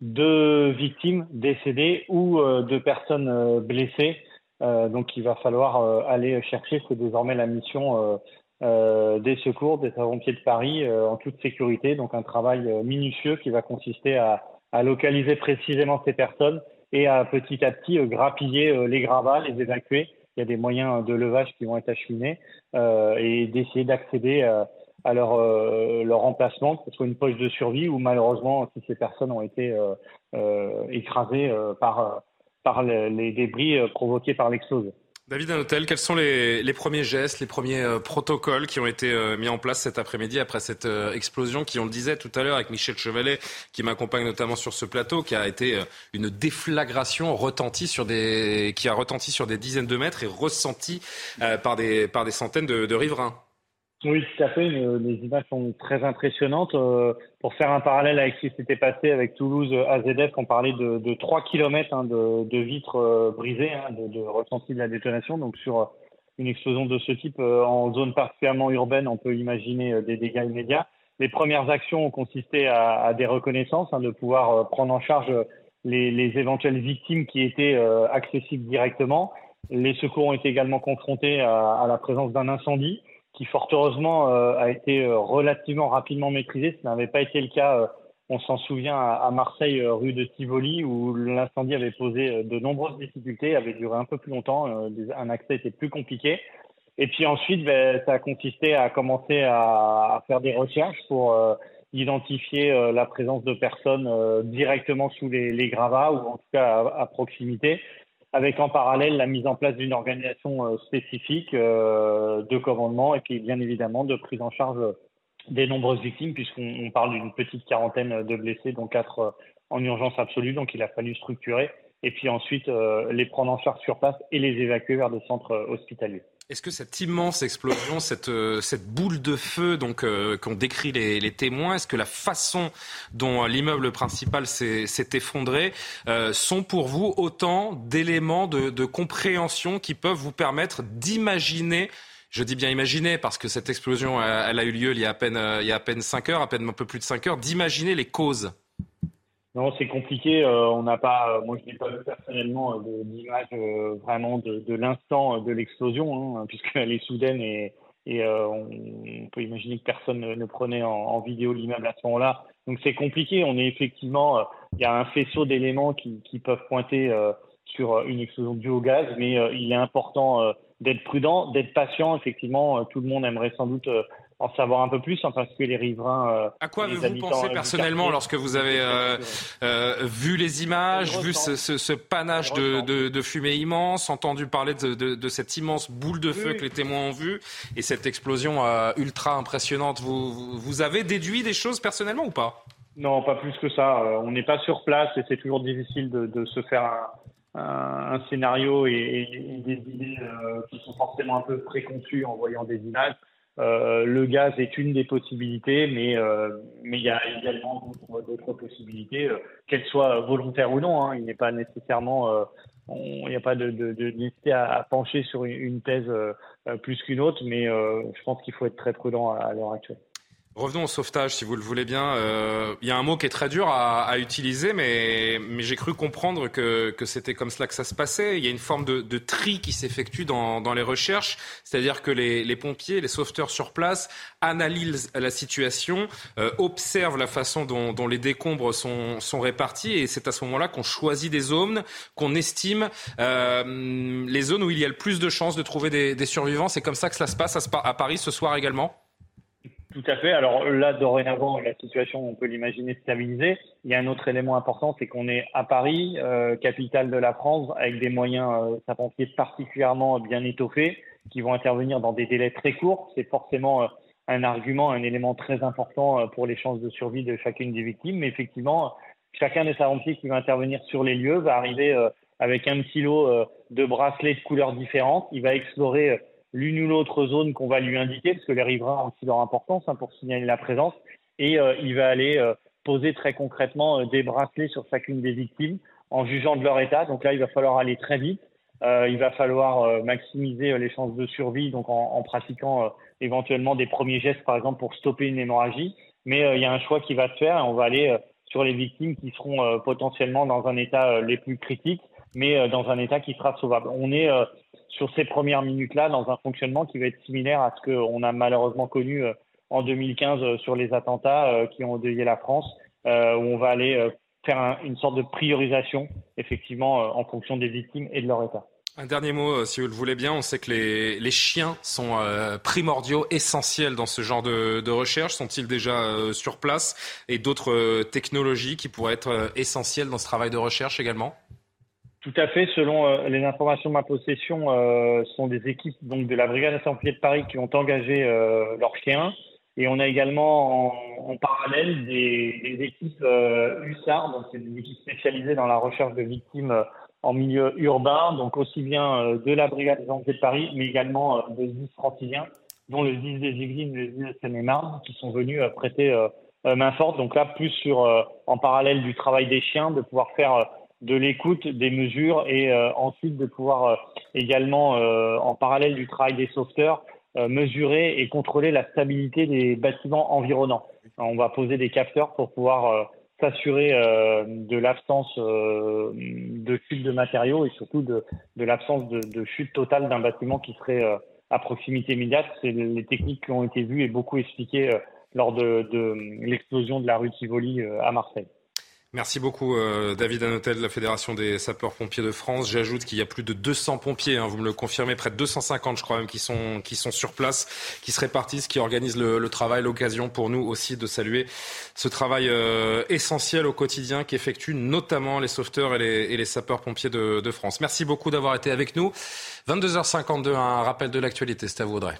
deux victimes décédées ou deux personnes blessées. donc il va falloir aller chercher, c'est désormais la mission des secours, des pompiers de Paris en toute sécurité. Donc un travail minutieux qui va consister à, à localiser précisément ces personnes et à petit à petit grappiller les gravats, les évacuer il y a des moyens de levage qui vont être acheminés euh, et d'essayer d'accéder euh, à leur, euh, leur remplacement, que ce soit une poche de survie ou malheureusement si ces personnes ont été écrasées par, par les débris provoqués par l'explosion. David Hôtel, quels sont les, les, premiers gestes, les premiers euh, protocoles qui ont été euh, mis en place cet après-midi après cette euh, explosion qui, on le disait tout à l'heure avec Michel Chevalet, qui m'accompagne notamment sur ce plateau, qui a été une déflagration retentie sur des, qui a retenti sur des dizaines de mètres et ressentie par, des, par des centaines de riverains? Oui, tout à fait. Les images sont très impressionnantes. Euh, pour faire un parallèle avec ce qui s'était passé avec Toulouse AZF, on parlait de, de 3 km hein, de, vitres euh, brisées, hein, de, de de la détonation. Donc sur une explosion de ce type euh, en zone particulièrement urbaine, on peut imaginer des dégâts immédiats. Les premières actions ont consisté à, des reconnaissances, hein, de pouvoir prendre en charge les, les, éventuelles victimes qui étaient accessibles directement. Les secours ont été également confrontés à la présence d'un incendie qui fort heureusement euh, a été euh, relativement rapidement maîtrisé. Ce n'avait pas été le cas, euh, on s'en souvient, à, Marseille, rue de Tivoli, où l'incendie avait posé de nombreuses difficultés, avait duré un peu plus longtemps, un accès était plus compliqué. Et puis ensuite, ben, ça a consisté à commencer à, faire des recherches pour identifier la présence de personnes directement sous les, gravats ou en tout cas à proximité avec en parallèle la mise en place d'une organisation euh, spécifique euh, de commandement et puis bien évidemment de prise en charge des nombreuses victimes puisqu'on parle d'une petite quarantaine de blessés dont quatre euh, en urgence absolue donc il a fallu structurer et puis ensuite les prendre en charge sur place et les évacuer vers des centres hospitaliers. Est-ce que cette immense explosion, cette, euh, cette boule de feu donc euh, qu'ont décrit les, témoins, est-ce que la façon dont l'immeuble principal s'est effondré euh, sont pour vous autant d'éléments de, de, compréhension qui peuvent vous permettre d'imaginer je dis bien imaginer parce que cette explosion elle a eu lieu il y a à peine il y a à peine cinq heures, à peine un peu plus de cinq heures, d'imaginer les causes? Non, c'est compliqué. Euh, on n'a pas, euh, moi je n'ai pas vu personnellement euh, d'image vraiment de, l'instant de l'explosion, hein, puisqu'elle est soudaine et, et on, peut imaginer que personne ne, prenait en, en vidéo l'immeuble à ce moment-là. Donc c'est compliqué. On est effectivement, il y a un faisceau d'éléments qui, qui, peuvent pointer sur une explosion due au gaz, mais il est important d'être prudent, d'être patient. Effectivement, tout le monde aimerait sans doute en savoir un peu plus, en particulier les riverains. Euh, à quoi avez-vous pensé personnellement lorsque vous avez euh, euh, vu les images, vu ce, ce, ce panache de, de, de, fumée immense, entendu parler de, de, cette immense boule de feu que les témoins ont vue et cette explosion ultra impressionnante vous, vous avez déduit des choses personnellement ou pas? Non, pas plus que ça. on n'est pas sur place et c'est toujours difficile de, se faire un, un, scénario et, et des idées qui sont forcément un peu préconçues en voyant des images. Euh, le gaz est une des possibilités, mais euh, mais il y a également d'autres possibilités, euh, qu'elles soient volontaires ou non. Hein. Il n'est pas nécessairement, il n'y a pas de, de, de à, pencher sur une, thèse plus qu'une autre, mais je pense qu'il faut être très prudent à l'heure actuelle. Revenons au sauvetage, si vous le voulez bien. Euh, il y a un mot qui est très dur à, à utiliser, mais, mais j'ai cru comprendre que, que c'était comme cela que ça se passait. Il y a une forme de, de tri qui s'effectue dans, dans, les recherches, c'est-à-dire que les, les, pompiers, les sauveteurs sur place analysent la situation, euh, observent la façon dont, dont les décombres sont, sont, répartis, et c'est à ce moment-là qu'on choisit des zones, qu'on estime euh, les zones où il y a le plus de chances de trouver des, des survivants. C'est comme ça que cela se passe à Paris ce soir également? Tout à fait. Alors là, dorénavant, la situation, on peut l'imaginer stabilisée. Il y a un autre élément important, c'est qu'on est à Paris, euh, capitale de la France, avec des moyens euh, particulièrement bien étoffés, qui vont intervenir dans des délais très courts. C'est forcément euh, un argument, un élément très important euh, pour les chances de survie de chacune des victimes. Mais effectivement, chacun des sapentiers qui va intervenir sur les lieux va arriver avec un petit lot de bracelets de couleurs différentes. Il va explorer l'une ou l'autre zone qu'on va lui indiquer, parce que les riverains ont aussi leur importance hein, pour signaler la présence, et euh, il va aller euh, poser très concrètement euh, des bracelets sur chacune des victimes en jugeant de leur état. Donc là, il va falloir aller très vite. il va falloir maximiser les chances de survie, donc en, en pratiquant éventuellement des premiers gestes, par exemple, pour stopper une hémorragie. Mais il y a un choix qui va se faire et on va aller sur les victimes qui seront potentiellement dans un état les plus critiques, mais dans un état qui sera sauvable. On est sur ces premières minutes-là dans un fonctionnement qui va être similaire à ce qu'on a malheureusement connu en 2015 sur les attentats qui ont dévié la France, où on va aller faire une sorte de priorisation, effectivement, en fonction des victimes et de leur état. Un dernier mot, euh, si vous le voulez bien. On sait que les, chiens sont euh, primordiaux, essentiels dans ce genre de, recherche. Sont-ils déjà euh, sur place? Et d'autres technologies qui pourraient être essentielles dans ce travail de recherche également? Tout à fait. Selon les informations de ma possession, ce sont des équipes donc, de la Brigade d'incendie de Paris qui ont engagé leurs chiens. Et on a également en, parallèle des, équipes USAR, donc c'est des équipes spécialisées dans la recherche de victimes en milieu urbain, donc aussi bien euh, de la brigade des enquêtes de Paris, mais également euh, des 10 franciliens, dont le 10 des Yvelines le 10 de Seine-et-Marne, qui sont venus euh, prêter main forte. Donc là, plus sur, en parallèle du travail des chiens, de pouvoir faire de l'écoute, des mesures, et ensuite de pouvoir également, en parallèle du travail des sauveteurs, mesurer et contrôler la stabilité des bâtiments environnants. On va poser des capteurs pour pouvoir s'assurer euh, de l'absence euh, de chute de matériaux et surtout de, de l'absence de, de, chute totale d'un bâtiment qui serait euh, à proximité immédiate. C'est les techniques qui ont été vues et beaucoup expliquées lors de, de l'explosion de la rue Tivoli à Marseille. Merci beaucoup euh, David Anotel de la Fédération des sapeurs-pompiers de France. J'ajoute qu'il y a plus de 200 pompiers, hein, vous me le confirmez, près de 250 je crois même qui sont, qui sont sur place, qui se répartissent, qui organisent le, travail, l'occasion pour nous aussi de saluer ce travail euh, essentiel au quotidien qu'effectuent notamment les sauveteurs et les, les sapeurs-pompiers de, de, France. Merci beaucoup d'avoir été avec nous. 22h52, un rappel de l'actualité, c'est à vous Audrey.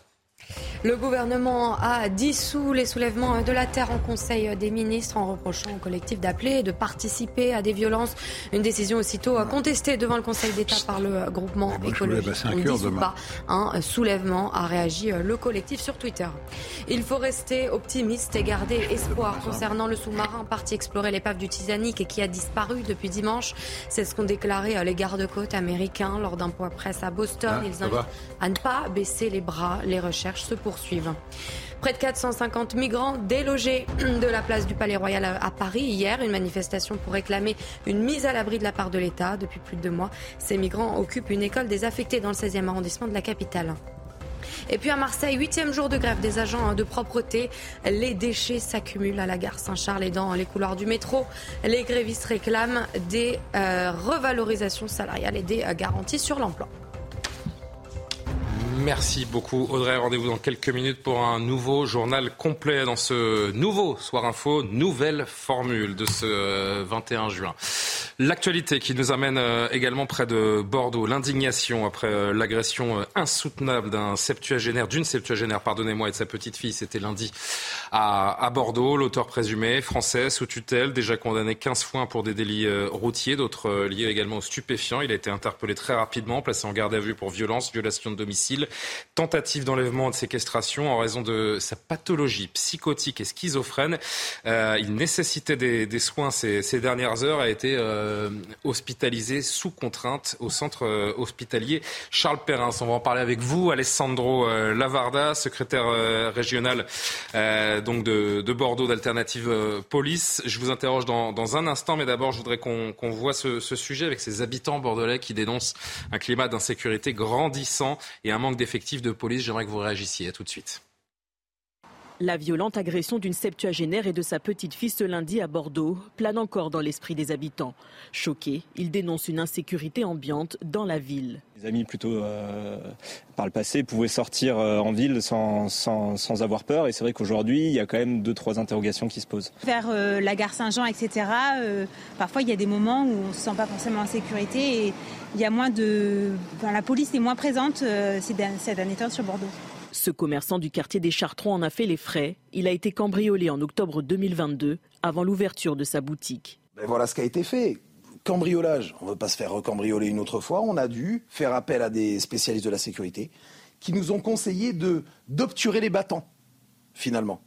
Le gouvernement a dissous les soulèvements de la terre en Conseil des ministres en reprochant au collectif d'appeler de participer à des violences. Une décision aussitôt contestée devant le Conseil d'État par le groupement écologique. On pas un soulèvement, a réagi le collectif sur Twitter. Il faut rester optimiste et garder espoir concernant le sous-marin parti explorer l'épave du Titanic et qui a disparu depuis dimanche. C'est ce qu'ont déclaré les gardes-côtes américains lors d'un point presse à Boston. Ah, Ils invitent à ne pas baisser les bras. Les recherches se poursuivent. Près de 450 migrants délogés de la place du Palais Royal à Paris hier. Une manifestation pour réclamer une mise à l'abri de la part de l'État. Depuis plus de deux mois, ces migrants occupent une école désaffectée dans le 16e arrondissement de la capitale. Et puis à Marseille, huitième jour de grève des agents de propreté. Les déchets s'accumulent à la gare Saint-Charles et dans les couloirs du métro. Les grévistes réclament des euh, revalorisations salariales et des euh, garanties sur l'emploi. Merci beaucoup Audrey. Rendez-vous dans quelques minutes pour un nouveau journal complet dans ce nouveau Soir Info, nouvelle formule de ce 21 euh, juin. L'actualité qui nous amène euh, également près de Bordeaux, l'indignation après euh, l'agression insoutenable d'un septuagénaire, d'une septuagénaire, pardonnez-moi, et de sa petite fille, c'était lundi à, Bordeaux. L'auteur présumé, français, sous tutelle, déjà condamné 15 fois pour des délits routiers, d'autres liés également aux stupéfiants. Il a été interpellé très rapidement, placé en garde à vue pour violence, violation de domicile tentative d'enlèvement et de séquestration en raison de sa pathologie psychotique et schizophrène. Euh, il nécessitait des, soins ces, dernières heures, a été euh, hospitalisé sous contrainte au centre euh, hospitalier Charles Perrin. On va en parler avec vous, Alessandro Lavarda, secrétaire régional donc de, Bordeaux d'Alternative Police. Je vous interroge dans, un instant, mais d'abord, je voudrais qu'on voit ce, ce, sujet avec ces habitants bordelais qui dénoncent un climat d'insécurité grandissant et un manque d'effectifs de police. J'aimerais que vous réagissiez. À tout de suite. La violente agression d'une septuagénaire et de sa petite fille ce lundi à Bordeaux plane encore dans l'esprit des habitants. Choqués, ils dénoncent une insécurité ambiante dans la ville. Les amis, plutôt euh, par le passé, pouvaient sortir euh, en ville sans, sans, avoir peur. Et c'est vrai qu'aujourd'hui, il y a quand même deux, trois interrogations qui se posent. Vers euh, la gare Saint-Jean, etc., parfois il y a des moments où on ne se sent pas forcément en sécurité et il y a moins de. la police est moins présente ces derniers temps sur Bordeaux. Ce commerçant du quartier des Chartrons en a fait les frais. Il a été cambriolé en octobre 2022, avant l'ouverture de sa boutique. Ben voilà ce qui a été fait. Cambriolage, on ne veut pas se faire recambrioler une autre fois. On a dû faire appel à des spécialistes de la sécurité qui nous ont conseillé de d'obturer les battants, finalement.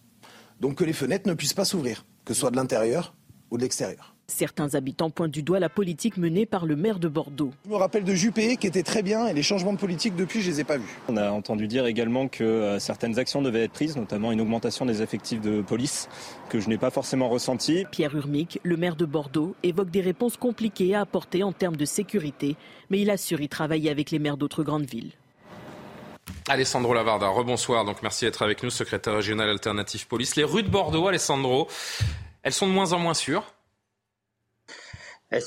Donc que les fenêtres ne puissent pas s'ouvrir, que ce soit de l'intérieur ou de l'extérieur. Certains habitants pointent du doigt la politique menée par le maire de Bordeaux. Je me rappelle de Juppé qui était très bien et les changements de politique depuis, je les ai pas vus. On a entendu dire également que euh, certaines actions devaient être prises, notamment une augmentation des effectifs de police, que je n'ai pas forcément ressenti. Pierre Urmic, le maire de Bordeaux, évoque des réponses compliquées à apporter en termes de sécurité, mais il assure y travailler avec les maires d'autres grandes villes. Alessandro Lavarda, rebonsoir. Donc merci d'être avec nous, secrétaire régional alternatif police. Les rues de Bordeaux, Alessandro, elles sont de moins en moins sûres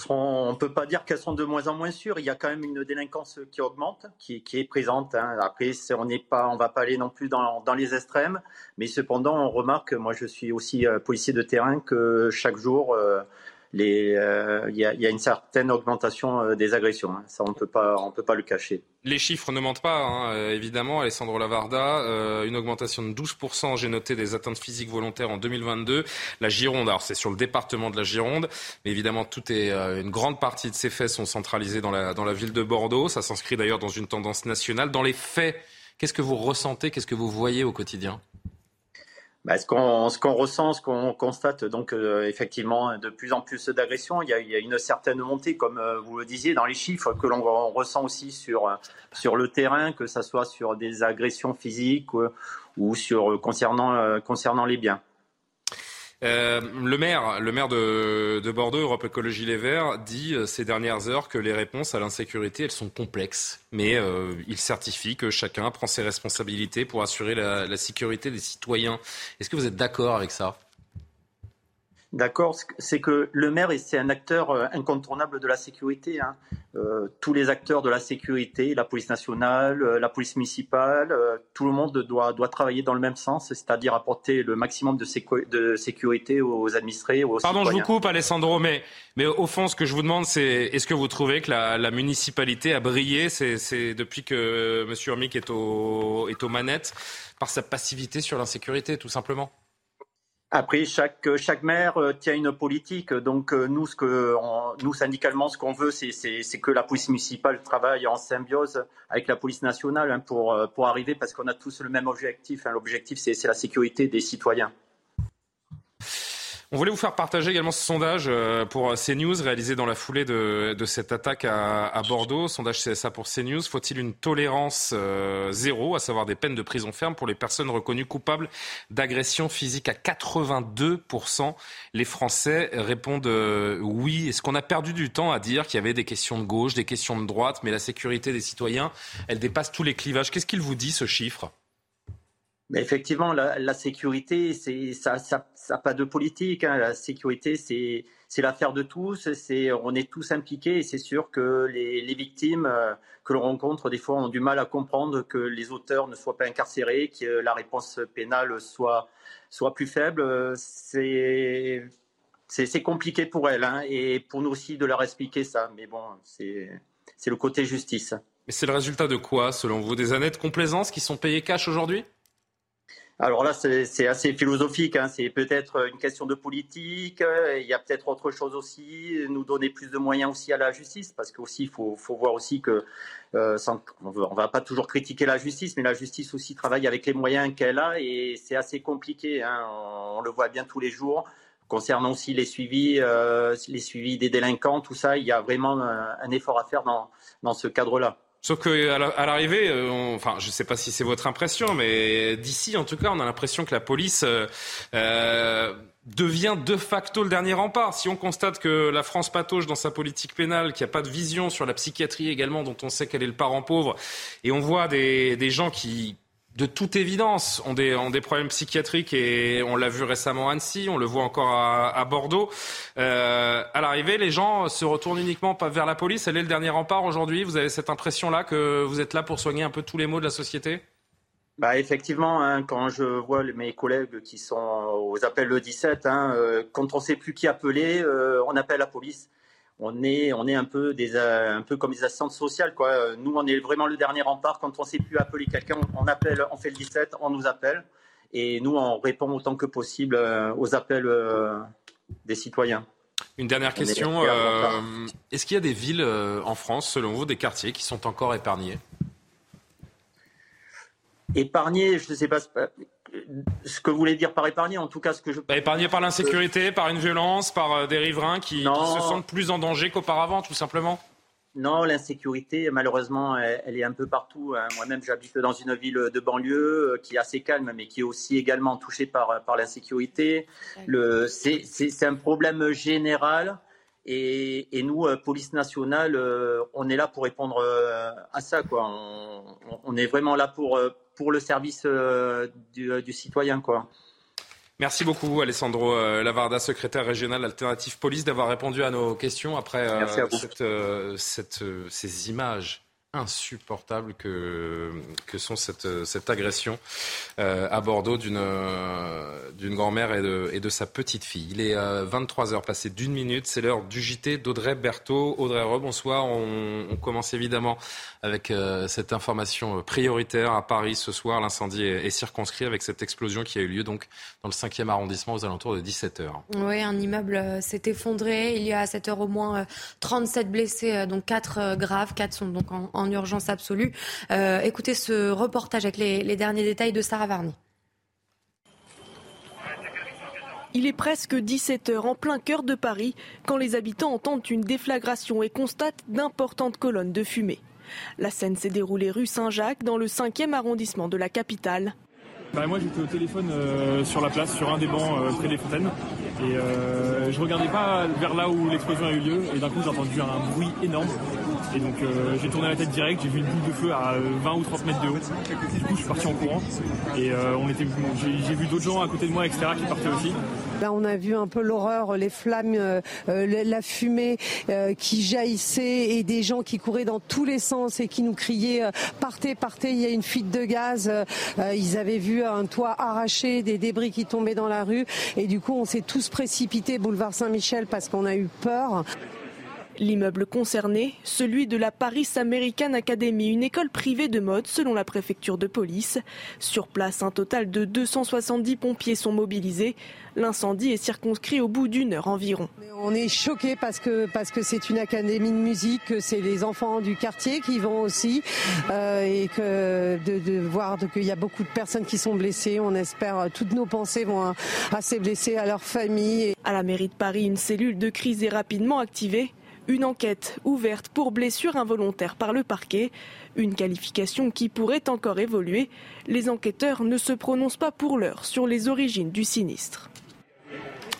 on ne peut pas dire qu'elles sont de moins en moins sûres. Il y a quand même une délinquance qui augmente, qui, est présente. Hein. Après, on n'est pas, on va pas aller non plus dans, les extrêmes, mais cependant, on remarque. Moi, je suis aussi euh, policier de terrain que chaque jour, euh, euh, il y, a une certaine augmentation euh, des agressions. Hein. Ça, on ne peut pas le cacher. Les chiffres ne mentent pas, hein, euh, évidemment. Alessandro Lavarda, une augmentation de 12%, j'ai noté, des atteintes physiques volontaires en 2022. La Gironde, alors c'est sur le département de la Gironde, mais évidemment, tout une grande partie de ces faits sont centralisés dans la ville de Bordeaux. Ça s'inscrit d'ailleurs dans une tendance nationale. Dans les faits, qu'est-ce que vous ressentez, qu'est-ce que vous voyez au quotidien? Bah, ce qu'on ressent, ce qu'on constate, donc euh, effectivement, de plus en plus d'agressions. Il, y a une certaine montée, comme euh, vous le disiez, dans les chiffres que l'on ressent aussi sur, sur le terrain, que ce soit sur des agressions physiques ou, ou sur concernant, concernant les biens. Euh, le maire, le maire de, Bordeaux, Europe Écologie Les Verts, dit euh, ces dernières heures que les réponses à l'insécurité, elles sont complexes. Mais euh, il certifie que chacun prend ses responsabilités pour assurer la sécurité des citoyens. Est-ce que vous êtes d'accord avec ça? D'accord, c'est que le maire, c'est un acteur euh, incontournable de la sécurité. Hein. Euh, tous les acteurs de la sécurité, la police nationale, euh, la police municipale, tout le monde doit, doit travailler dans le même sens, c'est-à-dire apporter le maximum de, de, sécurité aux administrés, aux Pardon, je vous coupe, Alessandro, mais, mais au fond, ce que je vous demande, c'est est-ce que vous trouvez que la, municipalité a brillé c'est, depuis que M. Urmic est, au, est aux manettes par sa passivité sur l'insécurité, tout simplement? Après, chaque, chaque maire euh, tient une politique. Donc, euh, nous, ce que, nous syndicalement, ce qu'on veut, c'est que la police municipale travaille en symbiose avec la police nationale hein, pour, euh, pour arriver, parce qu'on a tous le même objectif. Hein. L'objectif, c'est la sécurité des citoyens. On voulait vous faire partager également ce sondage euh, pour CNews réalisé dans la foulée de, cette attaque à, Bordeaux. Sondage CSA pour CNews. Faut-il une tolérance euh, zéro, à savoir des peines de prison ferme pour les personnes reconnues coupables d'agression physique à 82% Les Français répondent euh, oui. Est-ce qu'on a perdu du temps à dire qu'il y avait des questions de gauche, des questions de droite, mais la sécurité des citoyens, elle dépasse tous les clivages Qu'est-ce qu'il vous dit ce chiffre? Effectivement, la, sécurité, c'est ça, ça, pas de politique. Hein. La sécurité, c'est l'affaire de tous. C'est on est tous impliqués. Et c'est sûr que les, les victimes euh, que l'on rencontre des fois ont du mal à comprendre que les auteurs ne soient pas incarcérés, que la réponse pénale soit soit plus faible. C'est compliqué pour elles hein, et pour nous aussi de leur expliquer ça. Mais bon, c'est le côté justice. Mais c'est le résultat de quoi, selon vous? Des années de complaisance qui sont payées cash aujourd'hui? Alors là, c'est assez philosophique. Hein. C'est peut-être une question de politique. Il y a peut-être autre chose aussi. Nous donner plus de moyens aussi à la justice, parce qu'aussi, il faut, voir aussi que euh, on ne va pas toujours critiquer la justice, mais la justice aussi travaille avec les moyens qu'elle a, et c'est assez compliqué. Hein. On, le voit bien tous les jours. Concernant aussi les suivis, euh, les suivis des délinquants, tout ça, il y a vraiment un, effort à faire dans, dans ce cadre-là. Sauf qu'à l'arrivée, euh, enfin, je ne sais pas si c'est votre impression, mais d'ici, en tout cas, on a l'impression que la police euh, euh, devient de facto le dernier rempart. Si on constate que la France patauge dans sa politique pénale, qu'il n'y a pas de vision sur la psychiatrie également, dont on sait qu'elle est le parent pauvre, et on voit des, des gens qui de toute évidence, ont des, des problèmes psychiatriques et on l'a vu récemment à Annecy, on le voit encore à, Bordeaux. Euh, à l'arrivée, les gens se retournent uniquement vers la police. Elle est le dernier rempart aujourd'hui. Vous avez cette impression-là que vous êtes là pour soigner un peu tous les maux de la société? Bah effectivement, hein, quand je vois mes collègues qui sont aux appels le 17, hein, euh, quand on ne sait plus qui appeler, euh, on appelle la police on est, on est un peu des, un peu comme des assistantes sociales, quoi. Nous, on est vraiment le dernier rempart. Quand on ne sait plus appeler quelqu'un, on appelle, on fait le 17, on nous appelle, et nous, on répond autant que possible euh, aux appels euh, des citoyens. Une dernière question. Euh, est-ce qu'il y a des villes en France, selon vous, des quartiers qui sont encore épargnés? Épargnés, je ne sais pas ce que vous voulez dire par épargner, en tout cas, ce que je. Bah, épargné par l'insécurité, par une violence, par des riverains qui, qui se sentent plus en danger qu'auparavant, tout simplement. Non, l'insécurité, malheureusement, elle, est un peu partout. Hein. Moi-même, j'habite dans une ville de banlieue euh, qui est assez calme, mais qui est aussi également touchée par, par l'insécurité. C'est un problème général. Et, nous, euh, police nationale, euh, on est là pour répondre à ça. Quoi. On, est vraiment là pour, pour le service du, du citoyen. Quoi. Merci beaucoup Alessandro euh, Lavarda, secrétaire régional Alternative Police, d'avoir répondu à nos questions après euh, euh, ces images insupportable que, que sont cette, cette agression euh, à Bordeaux d'une d'une grand-mère et de, et de sa petite fille. Il est 23h passé d'une minute, c'est l'heure du JT d'Audrey Berthaud. Audrey bonsoir. On, commence évidemment avec euh, cette information prioritaire à Paris ce soir. L'incendie est, circonscrit avec cette explosion qui a eu lieu donc dans le 5e arrondissement aux alentours de 17h. Oui, un immeuble euh, s'est effondré. Il y a à cette heure au moins 37 blessés, donc 4 graves, 4 sont donc en urgence absolue. Euh, écoutez ce reportage avec les, derniers détails de Sarah Varny. Il est presque 17h en plein cœur de Paris quand les habitants entendent une déflagration et constatent d'importantes colonnes de fumée. La scène s'est déroulée rue Saint-Jacques dans le 5e arrondissement de la capitale. Bah, moi j'étais au téléphone euh, sur la place, sur un des bancs euh, près des fontaines. Et je regardais pas vers là où l'explosion a eu lieu. Et d'un coup j'ai entendu un bruit énorme. Et donc euh, j'ai tourné la tête direct, j'ai vu une boule de feu à 20 ou 30 mètres de haut. Du coup je suis parti en courant et euh, on était, j'ai vu d'autres gens à côté de moi, etc. qui partaient aussi. Là, on a vu un peu l'horreur, les flammes, euh, la fumée qui jaillissait et des gens qui couraient dans tous les sens et qui nous criaient partez, partez, il y a une fuite de gaz. ils avaient vu un toit arraché, des débris qui tombaient dans la rue et du coup, on s'est tous précipités boulevard Saint-Michel parce qu'on a eu peur. L'immeuble concerné, celui de la Paris American Academy, une école privée de mode selon la préfecture de police. Sur place, un total de 270 pompiers sont mobilisés. L'incendie est circonscrit au bout d'une heure environ. On est choqués parce que parce que c'est une académie de musique, que c'est les enfants du quartier qui vont aussi euh, et que de, voir qu'il y a beaucoup de personnes qui sont blessées. On espère toutes nos pensées vont à, à ces blessés, à leurs familles. À la mairie de Paris, une cellule de crise est rapidement activée. Une enquête ouverte pour blessure involontaire par le parquet, une qualification qui pourrait encore évoluer. Les enquêteurs ne se prononcent pas pour l'heure sur les origines du sinistre.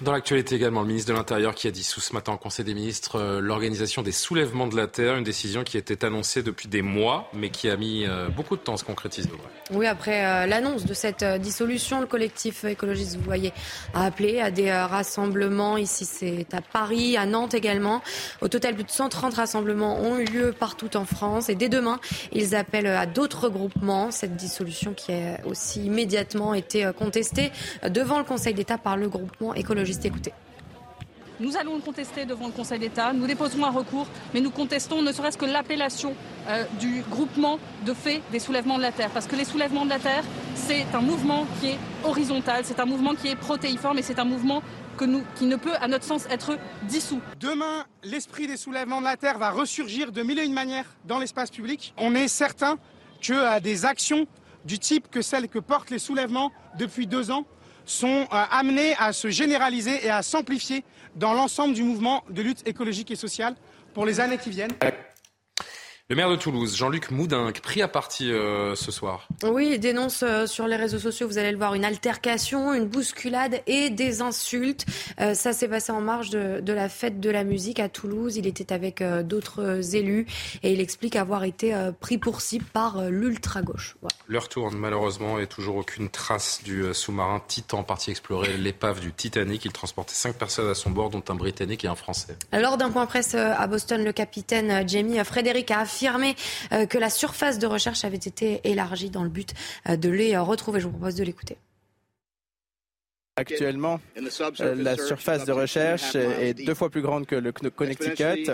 Dans l'actualité également, le ministre de l'Intérieur qui a dit sous ce matin au Conseil des ministres euh, l'organisation des soulèvements de la Terre, une décision qui était annoncée depuis des mois, mais qui a mis euh, beaucoup de temps à se concrétiser. Oui, après euh, l'annonce de cette dissolution, le collectif écologiste, vous voyez, a appelé à des rassemblements. Ici, c'est à Paris, à Nantes également. Au total, plus de 130 rassemblements ont eu lieu partout en France. Et dès demain, ils appellent à d'autres groupements. Cette dissolution qui a aussi immédiatement été contestée devant le Conseil d'État par le groupement écologiste nous allons le contester devant le Conseil d'État. Nous déposerons un recours, mais nous contestons ne serait-ce que l'appellation euh, du groupement de fait des soulèvements de la Terre. Parce que les soulèvements de la Terre, c'est un mouvement qui est horizontal, c'est un mouvement qui est protéiforme et c'est un mouvement que nous, qui ne peut, à notre sens, être dissous. Demain, l'esprit des soulèvements de la Terre va ressurgir de mille et une manières dans l'espace public. On est certain que des actions du type que celles que portent les soulèvements depuis deux ans sont euh, amenés à se généraliser et à s'amplifier dans l'ensemble du mouvement de lutte écologique et sociale pour les années qui viennent. Le maire de Toulouse, Jean-Luc Moudinque, pris à partie euh, ce soir. Oui, il dénonce euh, sur les réseaux sociaux, vous allez le voir, une altercation, une bousculade et des insultes. Euh, ça s'est passé en marge de, de, la fête de la musique à Toulouse. Il était avec d'autres élus et il explique avoir été pris pour cible par l'ultra-gauche. Voilà. L'heure tourne malheureusement et toujours aucune trace du sous-marin Titan parti explorer l'épave du Titanic. Il transportait cinq personnes à son bord, dont un Britannique et un Français. Lors d'un point presse à Boston, le capitaine Jamie Frédéric a affirmé euh, que la surface de recherche avait été élargie dans le but euh, de les euh, retrouver. Je vous propose de l'écouter. Actuellement, euh, la surface de recherche est deux fois plus grande que le Connecticut.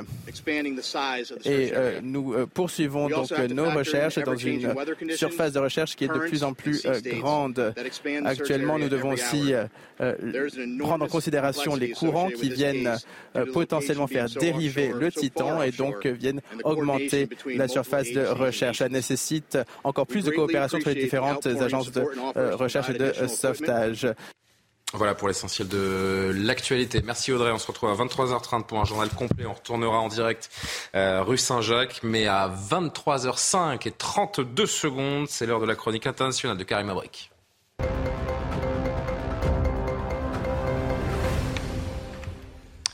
et euh, nous euh, poursuivons donc nos recherches dans une surface de recherche qui est de plus en plus grande. Actuellement, nous devons aussi prendre en considération les courants qui viennent potentiellement faire dériver le titan et donc viennent augmenter la surface de recherche. Ça nécessite encore plus de coopération entre les différentes agences de recherche et de sauvetage. Voilà pour l'essentiel de l'actualité. Merci Audrey. On se retrouve à 23h30 pour un journal complet. On retournera en direct euh, rue Saint-Jacques. Mais à 23h05 et 32 secondes, c'est l'heure de la chronique internationale de Karim Abrik.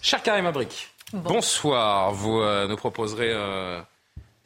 Cher Karim Abrik, bonsoir. Vous euh, nous proposerez euh,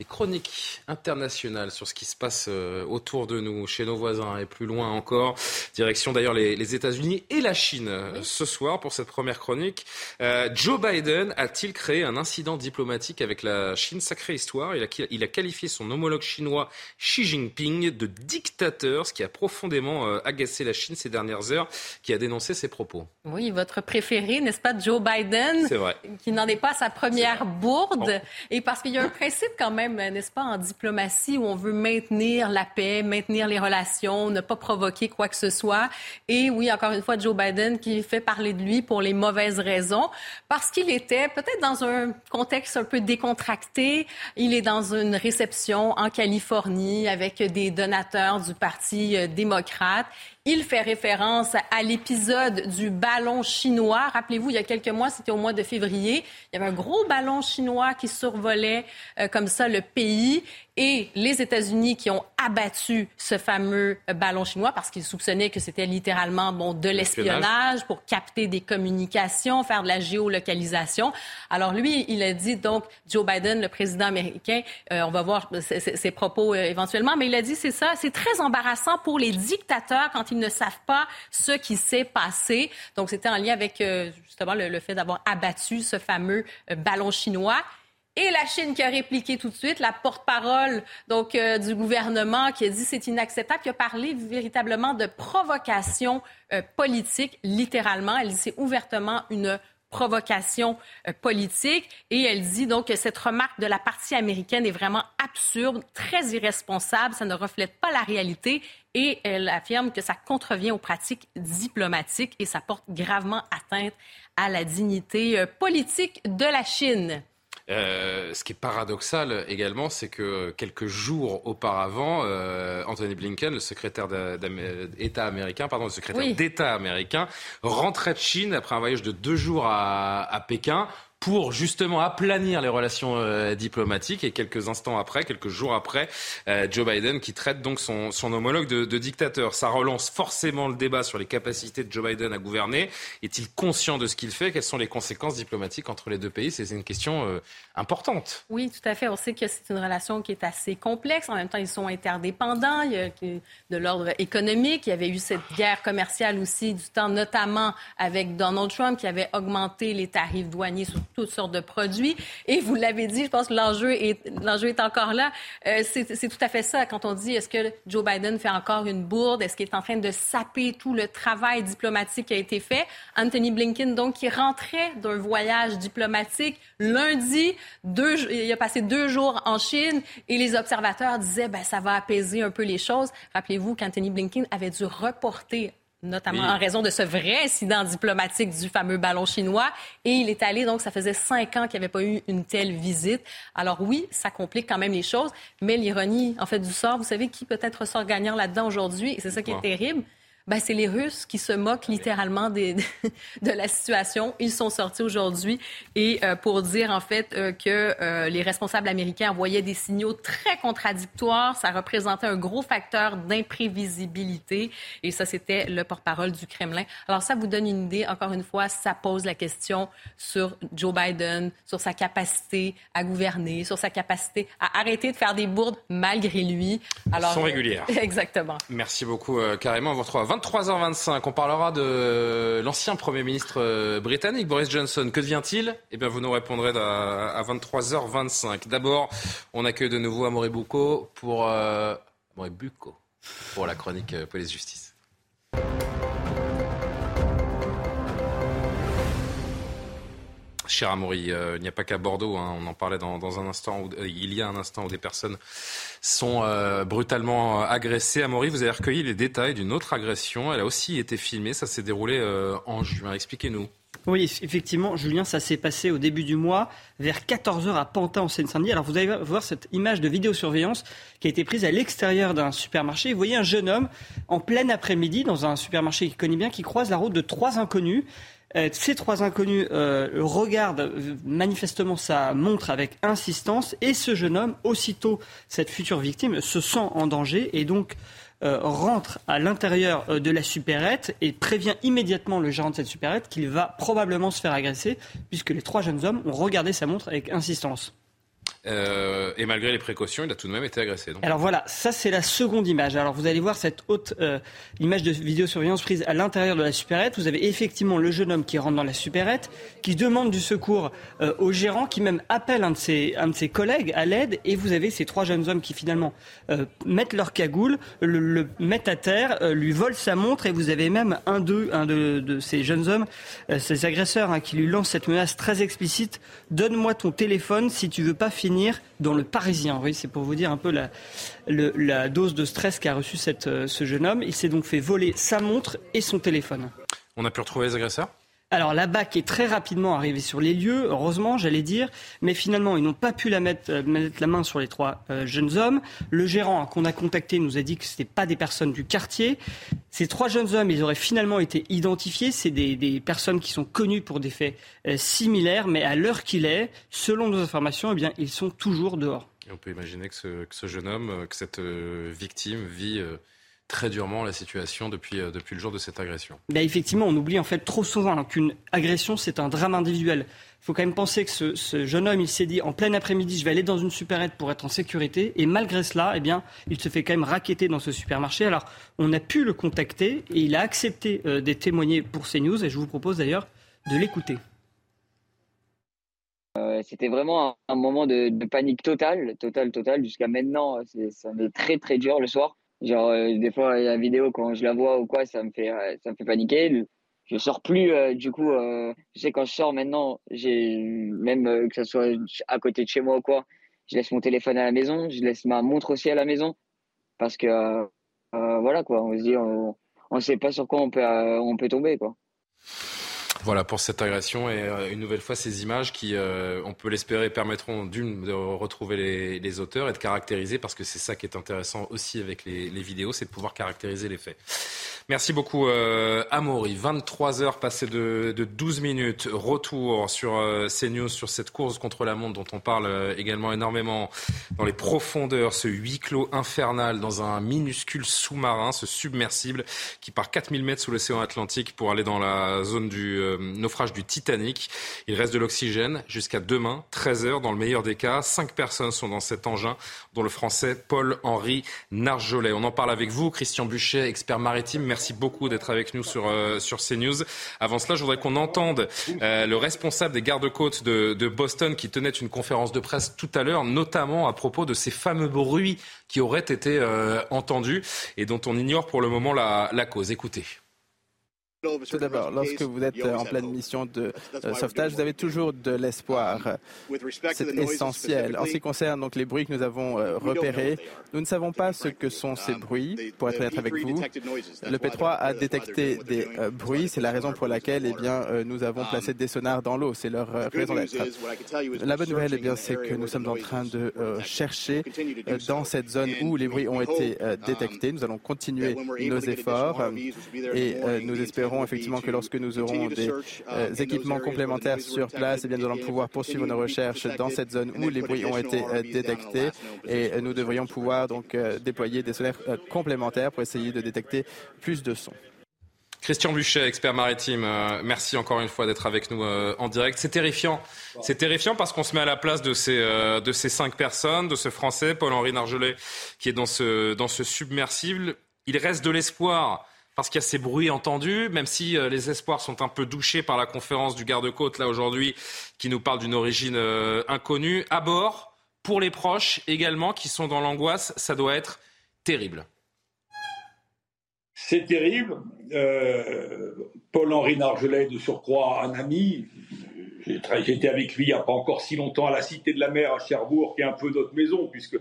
des chroniques internationales sur ce qui se passe euh, autour de nous, chez nos voisins et plus loin encore. Direction d'ailleurs les, États-Unis et la Chine euh, ce soir pour cette première chronique. Euh, Joe Biden a-t-il créé un incident diplomatique avec la Chine? Sacrée histoire. Il a, il a, qualifié son homologue chinois Xi Jinping de dictateur, ce qui a profondément agacé la Chine ces dernières heures, qui a dénoncé ses propos. Oui, votre préféré, n'est-ce pas, Joe Biden, vrai. qui n'en est pas sa première bourde, et parce qu'il y a un principe quand même n'est-ce pas, en diplomatie où on veut maintenir la paix, maintenir les relations, ne pas provoquer quoi que ce soit. Et oui, encore une fois, Joe Biden qui fait parler de lui pour les mauvaises raisons, parce qu'il était peut-être dans un contexte un peu décontracté. Il est dans une réception en Californie avec des donateurs du Parti euh, démocrate. Il fait référence à l'épisode du ballon chinois. Rappelez-vous, il y a quelques mois, c'était au mois de février, il y avait un gros ballon chinois qui survolait euh, comme ça le pays et les États-Unis qui ont abattu ce fameux ballon chinois parce qu'ils soupçonnaient que c'était littéralement bon, de l'espionnage pour capter des communications, faire de la géolocalisation. Alors lui, il a dit donc, Joe Biden, le président américain, euh, on va voir ses, propos euh, éventuellement, mais il a dit c'est ça, c'est très embarrassant pour les dictateurs quand ils ne savent pas ce qui s'est passé. Donc c'était en lien avec euh, justement le, le fait d'avoir abattu ce fameux ballon chinois. Et la Chine qui a répliqué tout de suite, la porte-parole donc euh, du gouvernement qui a dit c'est inacceptable, qui a parlé véritablement de provocation euh, politique, littéralement. Elle dit c'est ouvertement une provocation euh, politique et elle dit donc que cette remarque de la partie américaine est vraiment absurde, très irresponsable, ça ne reflète pas la réalité et elle affirme que ça contrevient aux pratiques diplomatiques et ça porte gravement atteinte à la dignité politique de la Chine. Euh, ce qui est paradoxal également, c'est que quelques jours auparavant, euh, Anthony Blinken, le secrétaire d'État américain, pardon, le secrétaire d'État américain, rentrait de Chine après un voyage de deux jours à Pékin pour justement aplanir les relations euh, diplomatiques. Et quelques instants après, quelques jours après, euh, Joe Biden qui traite donc son, homologue de, dictateur. Ça relance forcément le débat sur les capacités de Joe Biden à gouverner. Est-il conscient de ce qu'il fait? Quelles sont les conséquences diplomatiques entre les deux pays? C'est une question euh, importante. Oui, tout à fait. On sait que c'est une relation qui est assez complexe. En même temps, ils sont interdépendants. Il y a de l'ordre économique. Il y avait eu cette guerre commerciale aussi du temps, notamment avec Donald Trump qui avait augmenté les tarifs douaniers toutes sortes de produits. Et vous l'avez dit, je pense que l'enjeu est, l'enjeu est encore là. Euh, c'est, tout à fait ça quand on dit est-ce que Joe Biden fait encore une bourde? Est-ce qu'il est en train de saper tout le travail diplomatique qui a été fait? Anthony Blinken, donc, qui rentrait d'un voyage diplomatique lundi, il a passé deux jours en Chine et les observateurs disaient ben, ça va apaiser un peu les choses. Rappelez-vous qu'Anthony Blinken avait dû reporter notamment en raison de ce vrai incident diplomatique du fameux ballon chinois. Et il est allé, donc ça faisait cinq ans qu'il n'y avait pas eu une telle visite. Alors oui, ça complique quand même les choses, mais l'ironie, en fait, du sort, vous savez qui peut-être ressort gagnant là-dedans aujourd'hui, et c'est ça qui est terrible, ben, c'est les Russes qui se moquent littéralement des, de la situation. Ils sont sortis aujourd'hui et euh, pour dire en fait euh, que euh, les responsables américains envoyaient des signaux très contradictoires. Ça représentait un gros facteur d'imprévisibilité et ça c'était le porte-parole du Kremlin. Alors ça vous donne une idée. Encore une fois, ça pose la question sur Joe Biden, sur sa capacité à gouverner, sur sa capacité à arrêter de faire des bourdes malgré lui. Alors, sont régulières. Exactement. Merci beaucoup, carrément. On vous retrouve 23h25, on parlera de l'ancien Premier ministre euh, britannique, Boris Johnson. Que devient-il? Eh bien, vous nous répondrez à 23h25. D'abord, on accueille de nouveau Amaury Bucco pour, euh, pour la chronique euh, Police-Justice. Cher Amaury. il n'y a pas qu'à Bordeaux, hein. on en parlait dans, un instant, où, il y a un instant où des personnes sont brutalement agressées. Amaury, vous avez recueilli les détails d'une autre agression. Elle a aussi été filmée, ça s'est déroulé en juin. Expliquez-nous. Oui, effectivement, Julien, ça s'est passé au début du mois, vers 14h à Pantin, en Seine-Saint-Denis. Alors, vous allez voir cette image de vidéosurveillance qui a été prise à l'extérieur d'un supermarché. Vous voyez un jeune homme en plein après-midi dans un supermarché qu'il connaît bien qui croise la route de trois inconnus. Euh, ces trois inconnus euh, regardent euh, manifestement sa montre avec insistance et ce jeune homme, aussitôt cette future victime, se sent en danger et donc euh, rentre à l'intérieur euh, de la supérette et prévient immédiatement le gérant de cette supérette qu'il va probablement se faire agresser puisque les trois jeunes hommes ont regardé sa montre avec insistance. Euh, et malgré les précautions, il a tout de même été agressé. Alors voilà, ça c'est la seconde image. Alors vous allez voir cette haute euh, image de vidéosurveillance prise à l'intérieur de la supérette. Vous avez effectivement le jeune homme qui rentre dans la supérette, qui demande du secours euh, au gérant, qui même appelle un de ses, collègues à l'aide. Et vous avez ces trois jeunes hommes qui finalement mettent leur cagoule, le, mettent à terre, lui volent sa montre. Et vous avez même un de, ces jeunes hommes, ces agresseurs, hein, qui lui lancent cette menace très explicite donne-moi ton téléphone si tu veux pas finir dans le Parisien. Oui, c'est pour vous dire un peu la, dose de stress qu'a reçu euh, ce jeune homme. Il s'est donc fait voler sa montre et son téléphone. On a pu retrouver les agresseurs? Alors la BAC est très rapidement arrivée sur les lieux, heureusement, j'allais dire, mais finalement ils n'ont pas pu euh, mettre la main sur les trois euh, jeunes hommes. Le gérant qu'on a contacté nous a dit que ce n'étaient pas des personnes du quartier. Ces trois jeunes hommes, ils auraient finalement été identifiés. C'est des, personnes qui sont connues pour des faits euh, similaires, mais à l'heure qu'il est, selon nos informations, eh bien ils sont toujours dehors. Et on peut imaginer que ce jeune homme, que cette victime vit très durement la situation depuis, euh, depuis le jour de cette agression. Ben effectivement, on oublie en fait trop souvent qu'une agression, c'est un drame individuel. Il faut quand même penser que ce, jeune homme, il s'est dit en plein après-midi, je vais aller dans une supérette pour être en sécurité. Et malgré cela, eh bien, il se fait quand même raqueter dans ce supermarché. Alors, on a pu le contacter et il a accepté euh, de témoigner pour CNews. Et je vous propose d'ailleurs de l'écouter. Euh, c'était vraiment un, moment de, panique totale, totale, totale. Jusqu'à maintenant, ça m'est très, très dur le soir. Genre, euh, des fois, la vidéo, quand je la vois ou quoi, ça me fait, euh, ça me fait paniquer. Je sors plus, euh, du coup, je sais quand je sors maintenant, j'ai même que ce soit à côté de chez moi ou quoi, je laisse mon téléphone à la maison, je laisse ma montre aussi à la maison, parce que voilà quoi, on se dit, on, on sait pas sur quoi on peut, on peut tomber quoi. Voilà pour cette agression et euh, une nouvelle fois ces images qui, euh, on peut l'espérer, permettront d'une de retrouver les, auteurs et de caractériser parce que c'est ça qui est intéressant aussi avec les, vidéos, c'est de pouvoir caractériser les faits. Merci beaucoup euh, Amaury. 23 heures passées de, de 12 minutes. Retour sur euh, CNews sur cette course contre la montre dont on parle euh, également énormément dans les profondeurs, ce huis clos infernal dans un minuscule sous-marin, ce submersible qui part 4000 mètres sous l'océan Atlantique pour aller dans la zone du euh, naufrage du Titanic. Il reste de l'oxygène jusqu'à demain, 13 heures dans le meilleur des cas. Cinq personnes sont dans cet engin, dont le français Paul-Henri Narjolet. On en parle avec vous, Christian Buchet, expert maritime. Merci beaucoup d'être avec nous sur, euh, sur CNews. Avant cela, je voudrais qu'on entende euh, le responsable des gardes-côtes de, de Boston qui tenait une conférence de presse tout à l'heure, notamment à propos de ces fameux bruits qui auraient été entendus et dont on ignore pour le moment la, la cause. Écoutez. Tout d'abord, lorsque vous êtes en pleine mission de euh, sauvetage, vous avez toujours de l'espoir. C'est essentiel. En ce qui concerne donc les bruits que nous avons euh, repérés, nous ne savons pas ce que sont ces bruits, pour être honnête avec vous. Le P3 a détecté des euh, bruits, c'est la raison pour laquelle eh bien, nous avons placé des sonars dans l'eau, c'est leur raison d'être. La bonne nouvelle, eh bien, c'est que nous sommes en train de chercher dans cette zone où les bruits ont été détectés. Nous allons continuer nos efforts et nous espérons effectivement que lorsque nous aurons des euh, équipements complémentaires sur place, eh bien, nous allons pouvoir poursuivre nos recherches dans cette zone où les bruits ont été euh, détectés et nous devrions pouvoir donc euh, déployer des solaires complémentaires pour essayer de détecter plus de sons. Christian Buchet, expert maritime, merci encore une fois d'être avec nous en direct. C'est terrifiant. C'est terrifiant parce qu'on se met à la place de ces, de ces cinq personnes, de ce Français, Paul-Henri Nargelet, qui est dans ce, dans ce submersible. Il reste de l'espoir parce qu'il y a ces bruits entendus, même si euh, les espoirs sont un peu douchés par la conférence du garde-côte là aujourd'hui, qui nous parle d'une origine euh, inconnue. À bord, pour les proches également qui sont dans l'angoisse, ça doit être terrible. C'est terrible. Euh, Paul-Henri Nargelet, de surcroît, un ami, J'étais avec lui il n'y a pas encore si longtemps à la Cité de la Mer à Cherbourg, qui est un peu notre maison, puisque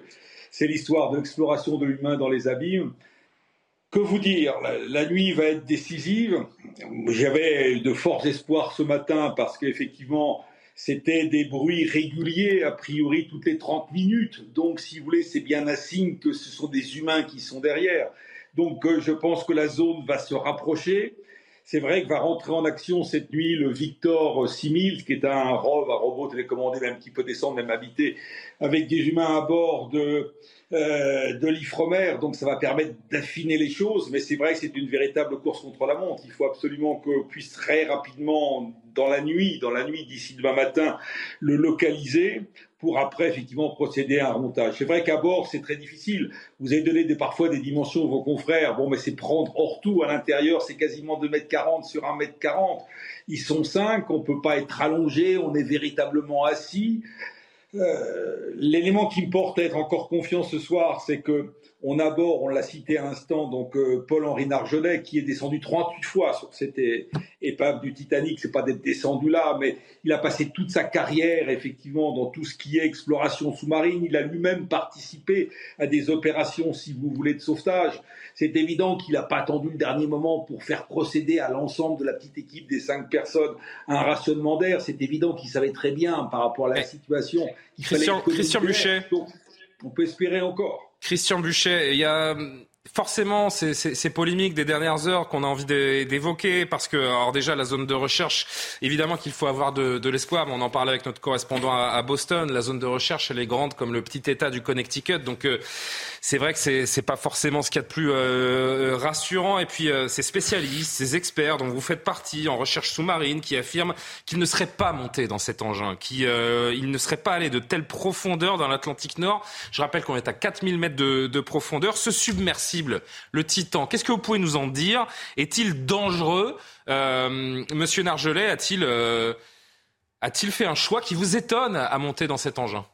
c'est l'histoire de l'exploration de l'humain dans les abîmes. Que vous dire? La, nuit va être décisive. J'avais de forts espoirs ce matin parce qu'effectivement, c'était des bruits réguliers, a priori toutes les 30 minutes. Donc, si vous voulez, c'est bien un signe que ce sont des humains qui sont derrière. Donc, euh, je pense que la zone va se rapprocher. C'est vrai que va rentrer en action cette nuit le Victor 6000, qui est un un robot télécommandé, même qui peut descendre, même habiter, avec des humains à bord de, euh, de l'Ifremer. Donc ça va permettre d'affiner les choses, mais c'est vrai que c'est une véritable course contre la montre. Il faut absolument qu'on puisse très rapidement, dans la nuit, dans la nuit d'ici demain matin, le localiser pour après effectivement procéder à un remontage. C'est vrai qu'à bord, c'est très difficile. Vous avez donné des, parfois des dimensions à vos confrères. Bon, mais c'est prendre hors tout à l'intérieur, c'est quasiment 2 mètres 40 sur 1 mètre 40. Ils sont 5, on ne peut pas être allongé, on est véritablement assis. Euh, l'élément qui me porte à être encore confiant ce soir, c'est que on aborde, on l'a cité à l'instant, donc euh, Paul-Henri Nargelet, qui est descendu 38 fois sur cette épave du Titanic. C'est pas d'être descendu là, mais il a passé toute sa carrière effectivement dans tout ce qui est exploration sous-marine. Il a lui-même participé à des opérations, si vous voulez, de sauvetage. C'est évident qu'il n'a pas attendu le dernier moment pour faire procéder à l'ensemble de la petite équipe des cinq personnes à un rationnement d'air. C'est évident qu'il savait très bien par rapport à la situation. Christian, Christian Buchet. on peut espérer encore. Christian Buchet, il y a forcément ces, ces, polémiques des dernières heures qu'on a envie d'évoquer parce que alors déjà la zone de recherche évidemment qu'il faut avoir de, de l'espoir on en parlait avec notre correspondant à, à, Boston. La zone de recherche elle est grande comme le petit état du Connecticut. Donc euh, c'est vrai que c'est pas forcément ce qu'il y a de plus euh, rassurant. Et puis euh, ces spécialistes ces experts dont vous faites partie en recherche sous-marine qui affirment qu'ils ne seraient pas montés dans cet engin qui il ne serait pas allé de telle profondeur dans l'Atlantique Nord. Je rappelle qu'on est à 4000 mètres de, de profondeur. Ce submersible le Titan. Qu'est-ce que vous pouvez nous en dire? Est-il dangereux? Euh, Monsieur Nargelet a-t-il euh, a-t-il fait un choix qui vous étonne à monter dans cet engin?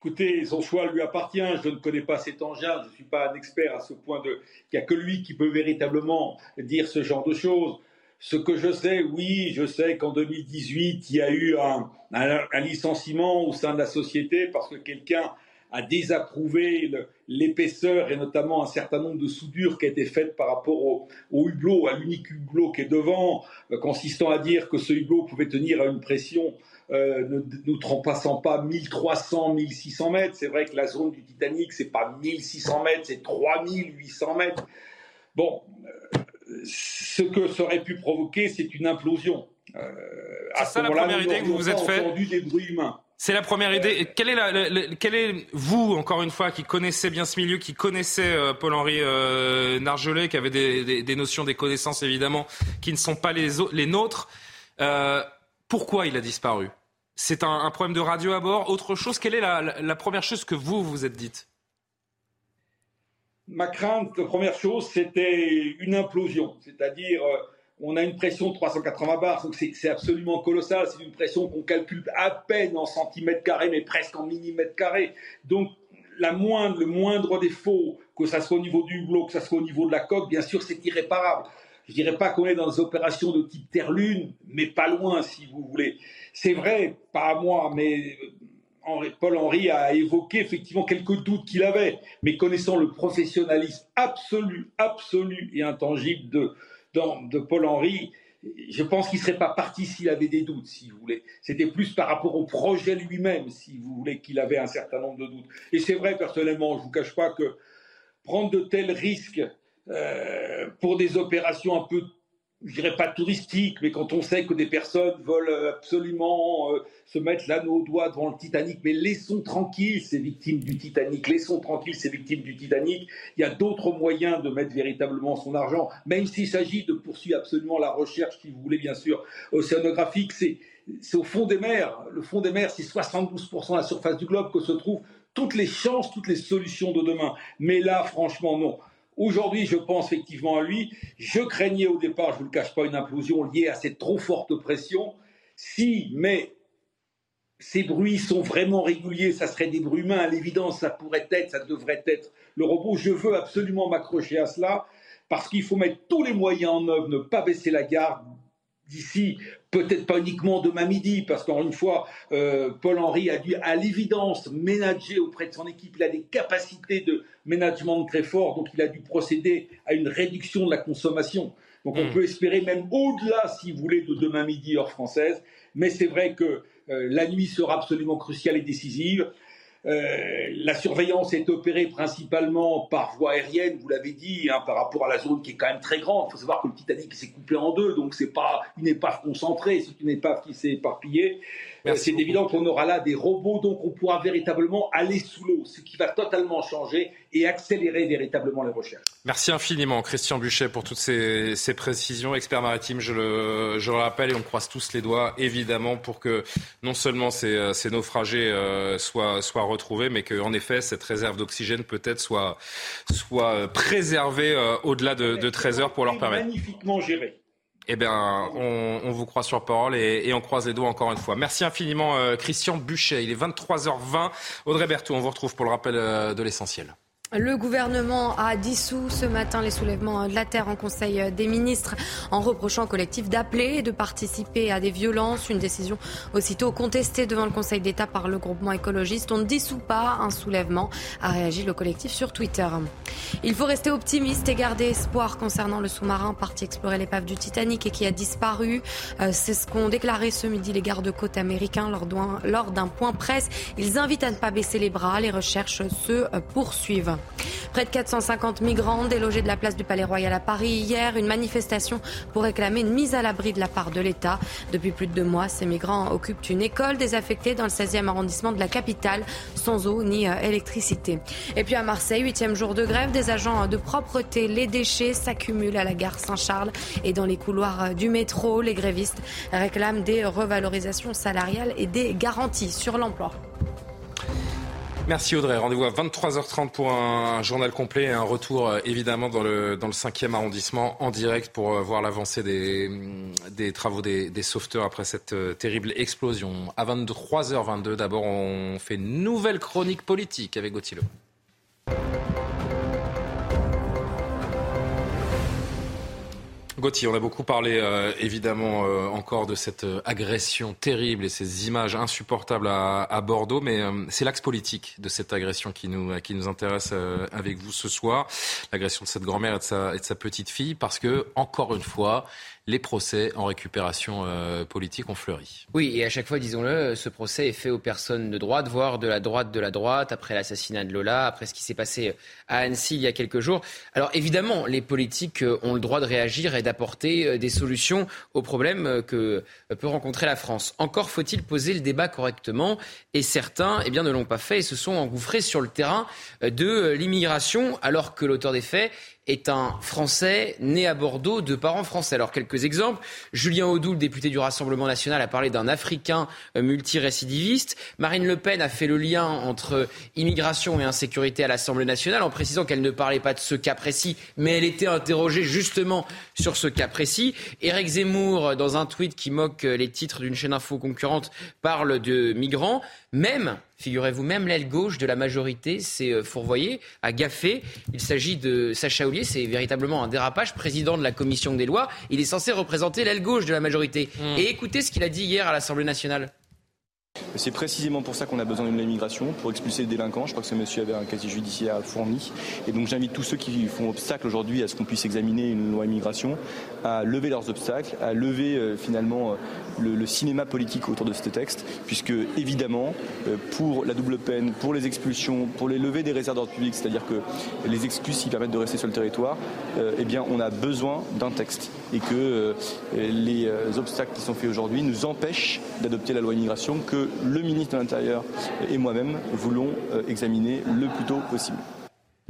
Écoutez, son choix lui appartient. Je ne connais pas cet engin. Je ne suis pas un expert à ce point de. Il n'y a que lui qui peut véritablement dire ce genre de choses. Ce que je sais, oui, je sais qu'en 2018, il y a eu un licenciement au sein de la société parce que quelqu'un a désapprouvé l'épaisseur et notamment un certain nombre de soudures qui étaient faites par rapport au, hublot, à l'unique hublot qui est devant, euh, consistant à dire que ce hublot pouvait tenir à une pression euh, ne nous trompassant pas 1300, 1600 mètres. C'est vrai que la zone du Titanic, c'est pas 1600 mètres, c'est 3800 mètres. Bon, euh, ce que ça aurait pu provoquer, c'est une implosion. À idée que vous vous êtes fait. des bruits humains. C'est la première idée. Quelle est, la, est, vous, encore une fois, qui connaissez bien ce milieu, qui connaissez euh, Paul-Henri euh, Nargelet, qui avait des, des, notions, des connaissances évidemment, qui ne sont pas les, les nôtres, euh, pourquoi il a disparu? C'est un, un, problème de radio à bord? Autre chose Quelle est la, la première chose que vous vous êtes dite? Ma crainte, la première chose, c'était une implosion. C'est-à-dire euh, on a une pression de 380 bars, donc c'est absolument colossal. C'est une pression qu'on calcule à peine en centimètres carrés, mais presque en millimètres carrés. Donc, la moindre, le moindre défaut, que ça soit au niveau du hublot, que ça soit au niveau de la coque, bien sûr, c'est irréparable. Je dirais pas qu'on est dans des opérations de type Terre-Lune, mais pas loin, si vous voulez. C'est vrai, pas à moi, mais Paul-Henri a évoqué effectivement quelques doutes qu'il avait, mais connaissant le professionnalisme absolu, absolu et intangible de, de Paul-Henri, je pense qu'il ne serait pas parti s'il avait des doutes, si vous voulez. C'était plus par rapport au projet lui-même, si vous voulez, qu'il avait un certain nombre de doutes. Et c'est vrai, personnellement, je ne vous cache pas que prendre de tels risques euh, pour des opérations un peu je dirais pas touristique, mais quand on sait que des personnes veulent absolument euh, se mettre l'anneau au doigt devant le Titanic, mais laissons tranquilles ces victimes du Titanic, laissons tranquilles ces victimes du Titanic. Il y a d'autres moyens de mettre véritablement son argent, même s'il s'agit de poursuivre absolument la recherche, si vous voulez bien sûr, océanographique, c'est au fond des mers. Le fond des mers, c'est 72% de la surface du globe que se trouvent toutes les chances, toutes les solutions de demain. Mais là, franchement, non. Aujourd'hui, je pense effectivement à lui. Je craignais au départ, je ne vous le cache pas, une implosion liée à cette trop forte pression. Si, mais ces bruits sont vraiment réguliers, ça serait des bruits humains, à l'évidence, ça pourrait être, ça devrait être le robot. Je veux absolument m'accrocher à cela parce qu'il faut mettre tous les moyens en œuvre, ne pas baisser la garde d'ici peut-être pas uniquement demain midi, parce qu'encore une fois, euh, Paul Henry a dû, à l'évidence, ménager auprès de son équipe. Il a des capacités de management très fortes, donc il a dû procéder à une réduction de la consommation. Donc on hmm. peut espérer même au-delà, si vous voulez, de demain midi heure française. Mais c'est vrai que euh, la nuit sera absolument cruciale et décisive. Euh, la surveillance est opérée principalement par voie aérienne, vous l'avez dit, hein, par rapport à la zone qui est quand même très grande. Il faut savoir que le Titanic s'est coupé en deux, donc c'est pas une épave concentrée, c'est une épave qui s'est éparpillée. C'est évident qu'on aura là des robots, donc on pourra véritablement aller sous l'eau, ce qui va totalement changer et accélérer véritablement les recherches. Merci infiniment, Christian Buchet, pour toutes ces, précisions. Expert maritime, je le, je le, rappelle, et on croise tous les doigts, évidemment, pour que non seulement ces, ces naufragés euh, soient, soient, retrouvés, mais qu'en effet, cette réserve d'oxygène peut-être soit, soit préservée euh, au-delà de, de 13 heures pour leur permettre. Magnifiquement géré. Eh bien, on, vous croit sur parole et, on croise les doigts encore une fois. Merci infiniment, Christian Buchet. Il est 23h20. Audrey Berthaud, on vous retrouve pour le rappel de l'essentiel. Le gouvernement a dissous ce matin les soulèvements de la terre en Conseil des ministres en reprochant au collectif d'appeler et de participer à des violences. Une décision aussitôt contestée devant le Conseil d'État par le groupement écologiste. On ne dissout pas un soulèvement, a réagi le collectif sur Twitter. Il faut rester optimiste et garder espoir concernant le sous-marin parti explorer l'épave du Titanic et qui a disparu. Euh, c'est ce qu'ont déclaré ce midi les gardes-côtes américains lors d'un point presse. Ils invitent à ne pas baisser les bras. Les recherches se poursuivent. Près de 450 migrants délogés de la place du Palais Royal à Paris hier, une manifestation pour réclamer une mise à l'abri de la part de l'État. Depuis plus de deux mois, ces migrants occupent une école désaffectée dans le 16e arrondissement de la capitale, sans eau ni euh, électricité. Et puis à Marseille, huitième jour de grève, des agents de propreté, les déchets s'accumulent à la gare Saint-Charles et dans les couloirs euh, du métro. Les grévistes réclament des revalorisations salariales et des garanties sur l'emploi. Merci Audrey. Rendez-vous à 23h30 pour un journal complet et un retour euh, évidemment dans le, dans le 5e arrondissement en direct pour euh, voir l'avancée des, des travaux des, des sauveteurs après cette euh, terrible explosion. À 23h22, d'abord, on fait une nouvelle chronique politique avec Gauthier Gauthier, on a beaucoup parlé euh, évidemment euh, encore de cette euh, agression terrible et ces images insupportables à, Bordeaux, mais c'est l'axe politique de cette agression qui nous, qui nous intéresse avec vous ce soir, l'agression de cette grand-mère et, et, de sa petite fille, parce que, encore une fois, les procès en récupération euh, politique ont fleuri. Oui, et à chaque fois, disons-le, ce procès est fait aux personnes de droite, voire de la droite de la droite, après l'assassinat de Lola, après ce qui s'est passé à Annecy il y a quelques jours. Alors évidemment, les politiques euh, ont le droit de réagir et d'apporter euh, des solutions aux problèmes que peut rencontrer la France. Encore faut-il poser le débat correctement, et certains eh bien, ne l'ont pas fait et se sont engouffrés sur le terrain de l'immigration, alors que l'auteur des faits est un Français né à Bordeaux de parents français. Alors quelques exemples. Julien Audoul, député du Rassemblement national, a parlé d'un Africain euh, multirécidiviste. Marine Le Pen a fait le lien entre immigration et insécurité à l'Assemblée nationale en précisant qu'elle ne parlait pas de ce cas précis, mais elle était interrogée justement sur ce cas précis. Éric Zemmour, dans un tweet qui moque les titres d'une chaîne info concurrente, parle de migrants. Même, figurez-vous, même l'aile gauche de la majorité s'est euh, fourvoyée, a gaffé. Il s'agit de Sacha Oulier, c'est véritablement un dérapage, président de la commission des lois. Il est censé représenter l'aile gauche de la majorité. Hmm. Et écoutez ce qu'il a dit hier à l'Assemblée nationale. C'est précisément pour ça qu'on a besoin d'une immigration, pour expulser les délinquants. Je crois que ce monsieur avait un casier judiciaire fourni. Et donc j'invite tous ceux qui font obstacle aujourd'hui à ce qu'on puisse examiner une loi immigration à lever leurs obstacles, à lever euh, finalement euh, le, cinéma politique autour de ce texte, puisque évidemment, euh, pour la double peine, pour les expulsions, pour les levées des réserves d'ordre public, c'est-à-dire que les excuses qui permettent de rester sur le territoire, eh bien on a besoin d'un texte et que les obstacles qui sont faits aujourd'hui nous empêchent d'adopter la loi immigration que le ministre de l'Intérieur et moi-même voulons euh, examiner le plus tôt possible.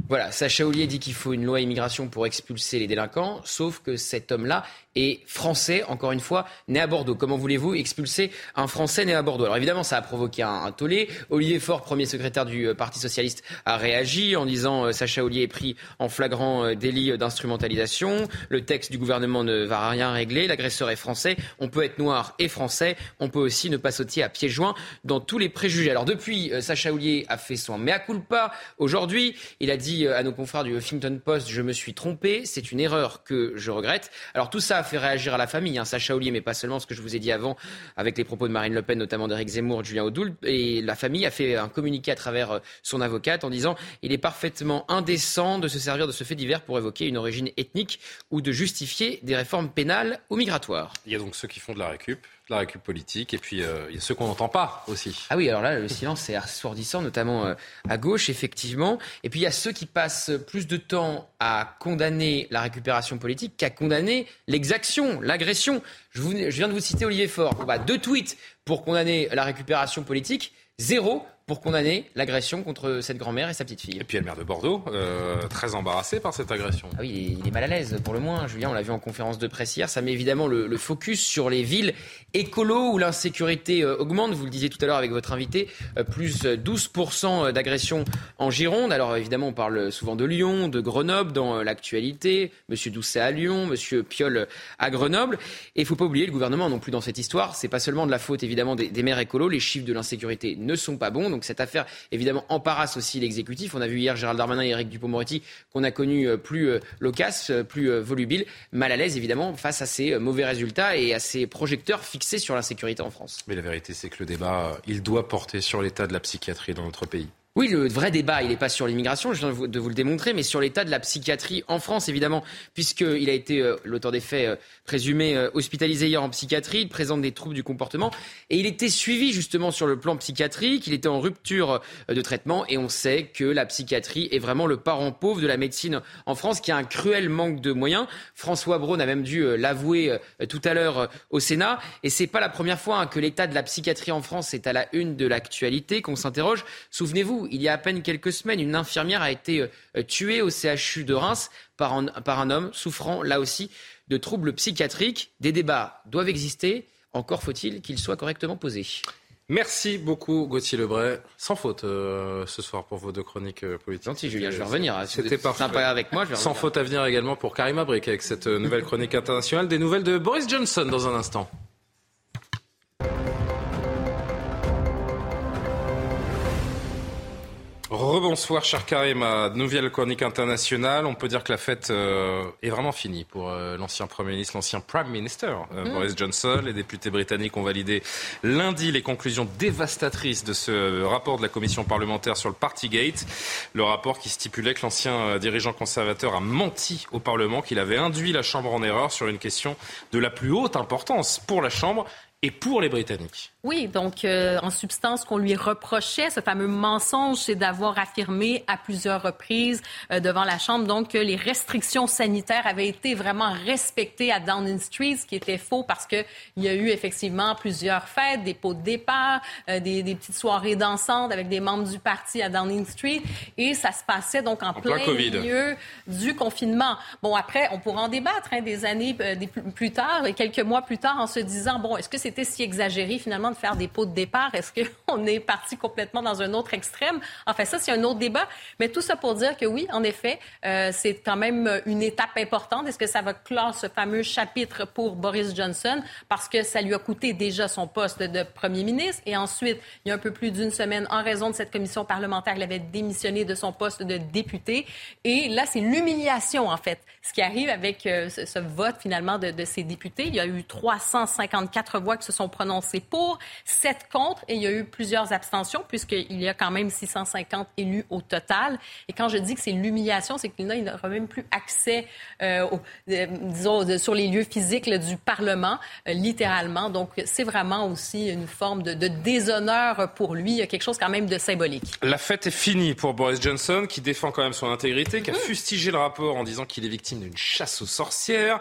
Voilà, Sacha Ollier dit qu'il faut une loi immigration pour expulser les délinquants, sauf que cet homme-là est français, encore une fois, né à Bordeaux. Comment voulez-vous expulser un Français né à Bordeaux? Alors évidemment, ça a provoqué un, tollé. Olivier Faure, premier secrétaire du euh, Parti socialiste, a réagi en disant euh, Sacha Ollier est pris en flagrant euh, délit d'instrumentalisation. Le texte du gouvernement ne va rien régler. L'agresseur est français. On peut être noir et français. On peut aussi ne pas sauter à pieds joints dans tous les préjugés. Alors depuis, Sacha Ollier a fait son mea culpa. Aujourd'hui, il a dit dit à nos confrères du Huffington Post, je me suis trompé, c'est une erreur que je regrette. Alors tout ça a fait réagir à la famille, hein, Sacha Ollier, mais pas seulement ce que je vous ai dit avant, avec les propos de Marine Le Pen, notamment d'Éric Zemmour, Julien Audoul. Et la famille a fait un communiqué à travers son avocate en disant il est parfaitement indécent de se servir de ce fait divers pour évoquer une origine ethnique ou de justifier des réformes pénales ou migratoires. Il y a donc ceux qui font de la récup, la récup politique, et puis euh, il y a ceux qu'on n'entend pas aussi. Ah oui, alors là, le silence est assourdissant, notamment euh, à gauche, effectivement. Et puis il y a ceux qui passent plus de temps à condamner la récupération politique qu'à condamner l'exaction, l'agression. Je, viens de vous citer Olivier Faure. Bah, deux tweets pour condamner la récupération politique, zéro pour condamner l'agression contre cette grand-mère et sa petite fille. Et puis il y a le maire de Bordeaux, euh, très embarrassé par cette agression. Ah oui, il est, mal à l'aise pour le moins. Julien, on l'a vu en conférence de presse hier. Ça met évidemment le, focus sur les villes écolo où l'insécurité euh, augmente. Vous le disiez tout à l'heure avec votre invité, euh, plus 12% d'agressions en Gironde. Alors évidemment, on parle souvent de Lyon, de Grenoble dans l'actualité. Monsieur Doucet à Lyon, Monsieur Piolle à Grenoble. Et il faut pas oublier le gouvernement non plus dans cette histoire. C'est pas seulement de la faute évidemment des, des maires écolos. Les chiffres de l'insécurité ne sont pas bons. Donc cette affaire, évidemment, embarrasse aussi l'exécutif. On a vu hier Gérald Darmanin et Éric Dupond-Moretti qu'on a connu euh, plus euh, loquace, euh, plus volubile, mal à l'aise évidemment face à ces mauvais résultats et à ces projecteurs fixés sur l'insécurité en France. Mais la vérité, c'est que le débat, il doit porter sur l'état de la psychiatrie dans notre pays. Oui, le vrai débat, il n'est pas sur l'immigration, je viens de vous le démontrer, mais sur l'état de la psychiatrie en France, évidemment, puisqu'il a été, euh, l'auteur des faits, euh, présumé euh, hospitalisé hier en psychiatrie, il présente des troubles du comportement, et il était suivi justement sur le plan psychiatrique, il était en rupture de traitement, et on sait que la psychiatrie est vraiment le parent pauvre de la médecine en France, qui a un cruel manque de moyens. François Braun a même dû l'avouer tout à l'heure au Sénat, et c'est pas la première fois hein, que l'état de la psychiatrie en France est à la une de l'actualité, qu'on s'interroge. Souvenez-vous, il y a à peine quelques semaines, une infirmière a été euh, tuée au CHU de Reims par un, homme souffrant, là aussi, de troubles psychiatriques. Des débats doivent exister. Encore faut-il qu'ils soient correctement posés. Merci beaucoup Gauthier Lebray. Sans faute euh, ce soir pour vos deux chroniques euh, politiques. Gentil Julien, je vais revenir. Hein. C'était parfait. Sympa avec moi. Sans faute à venir également pour Karim Abrik avec cette nouvelle chronique internationale. Des nouvelles de Boris Johnson dans un instant. Rebonsoir, cher Karim, à nouvelle chronique internationale. On peut dire que la fête euh, est vraiment finie pour euh, l'ancien Premier ministre, l'ancien Prime Minister, euh, mm. Boris Johnson. Les députés britanniques ont validé lundi les conclusions dévastatrices de ce rapport de la commission parlementaire sur le Partygate. Le rapport qui stipulait que l'ancien dirigeant conservateur a menti au Parlement, qu'il avait induit la Chambre en erreur sur une question de la plus haute importance pour la Chambre et pour les Britanniques. Oui, donc euh, en substance, qu'on lui reprochait, ce fameux mensonge, c'est d'avoir affirmé à plusieurs reprises euh, devant la Chambre donc que les restrictions sanitaires avaient été vraiment respectées à Downing Street, ce qui était faux parce qu'il y a eu effectivement plusieurs fêtes, des pots de départ, euh, des, des, petites soirées dansantes avec des membres du parti à Downing Street, et ça se passait donc en, plein, milieu du confinement. Bon, après, on pourra en débattre hein, des années des, plus tard et quelques mois plus tard en se disant, bon, est-ce que c'était si exagéré finalement de faire des pots de départ? Est-ce qu'on est parti complètement dans un autre extrême? Enfin, ça, c'est un autre débat. Mais tout ça pour dire que oui, en effet, euh, c'est quand même une étape importante. Est-ce que ça va clore ce fameux chapitre pour Boris Johnson? Parce que ça lui a coûté déjà son poste de premier ministre. Et ensuite, il y a un peu plus d'une semaine, en raison de cette commission parlementaire, il avait démissionné de son poste de député. Et là, c'est l'humiliation, en fait. Ce qui arrive avec euh, ce, vote, finalement, de, de ces députés. Il y a eu 354 voix qui se sont prononcées pour, 7 contre et il y a eu plusieurs abstentions puisqu'il y a quand même 650 élus au total. Et quand je dis que c'est l'humiliation, c'est qu'il n'aura même plus accès, euh, euh, disons, sur les lieux physiques du Parlement, littéralement. Donc, c'est vraiment aussi une forme de, de, déshonneur pour lui. Il y a quelque chose quand même de symbolique. La fête est finie pour Boris Johnson, qui défend quand même son intégrité, qui a mm-hmm. fustigé le rapport en disant qu'il est victime d'une chasse aux sorcières.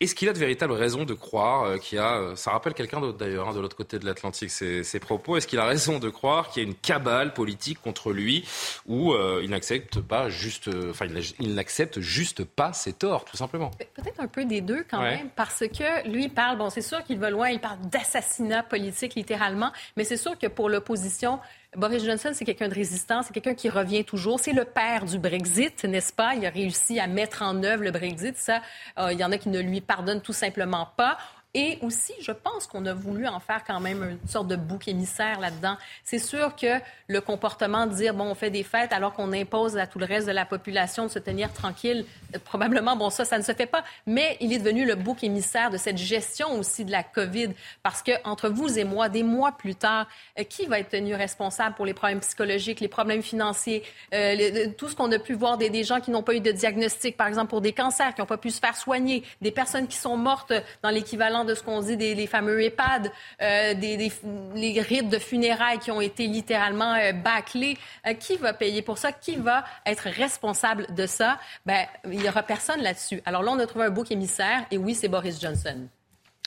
Est-ce qu'il a de véritables raisons de croire qu'il a... Ça rappelle quelqu'un d'autre d'ailleurs, hein, de l'autre côté de l'Atlantique, ses, propos. Est-ce qu'il a raison de croire qu'il y a une cabale politique contre lui ou euh, il n'accepte pas juste, euh, enfin, il, n'accepte juste pas ses torts, tout simplement? Peut-être un peu des deux quand même, parce que lui parle, bon, c'est sûr qu'il va loin, il parle d'assassinat politique littéralement, mais c'est sûr que pour l'opposition, Boris Johnson, c'est quelqu'un de résistant, c'est quelqu'un qui revient toujours. C'est le père du Brexit, n'est-ce pas? Il a réussi à mettre en œuvre le Brexit. Ça, euh, il y en a qui ne lui pardonnent tout simplement pas. Et aussi, je pense qu'on a voulu en faire quand même une sorte de bouc émissaire là-dedans. C'est sûr que le comportement de dire, bon, on fait des fêtes alors qu'on impose à tout le reste de la population de se tenir tranquille, euh, probablement, bon, ça, ça ne se fait pas. Mais il est devenu le bouc émissaire de cette gestion aussi de la COVID. Parce que entre vous et moi, des mois plus tard, euh, qui va être tenu responsable pour les problèmes psychologiques, les problèmes financiers, euh, tout ce qu'on a pu voir des, des gens qui n'ont pas eu de diagnostic, par exemple, pour des cancers, qui n'ont pas pu se faire soigner, des personnes qui sont mortes dans l'équivalent de ce qu'on dit des fameux EHPAD, euh, des, rites de funérailles qui ont été littéralement euh, bâclés. Euh, qui va payer pour ça? Qui va être responsable de ça? Ben, il n'y aura personne là-dessus. Alors là, on a trouvé un bouc émissaire, et oui, c'est Boris Johnson.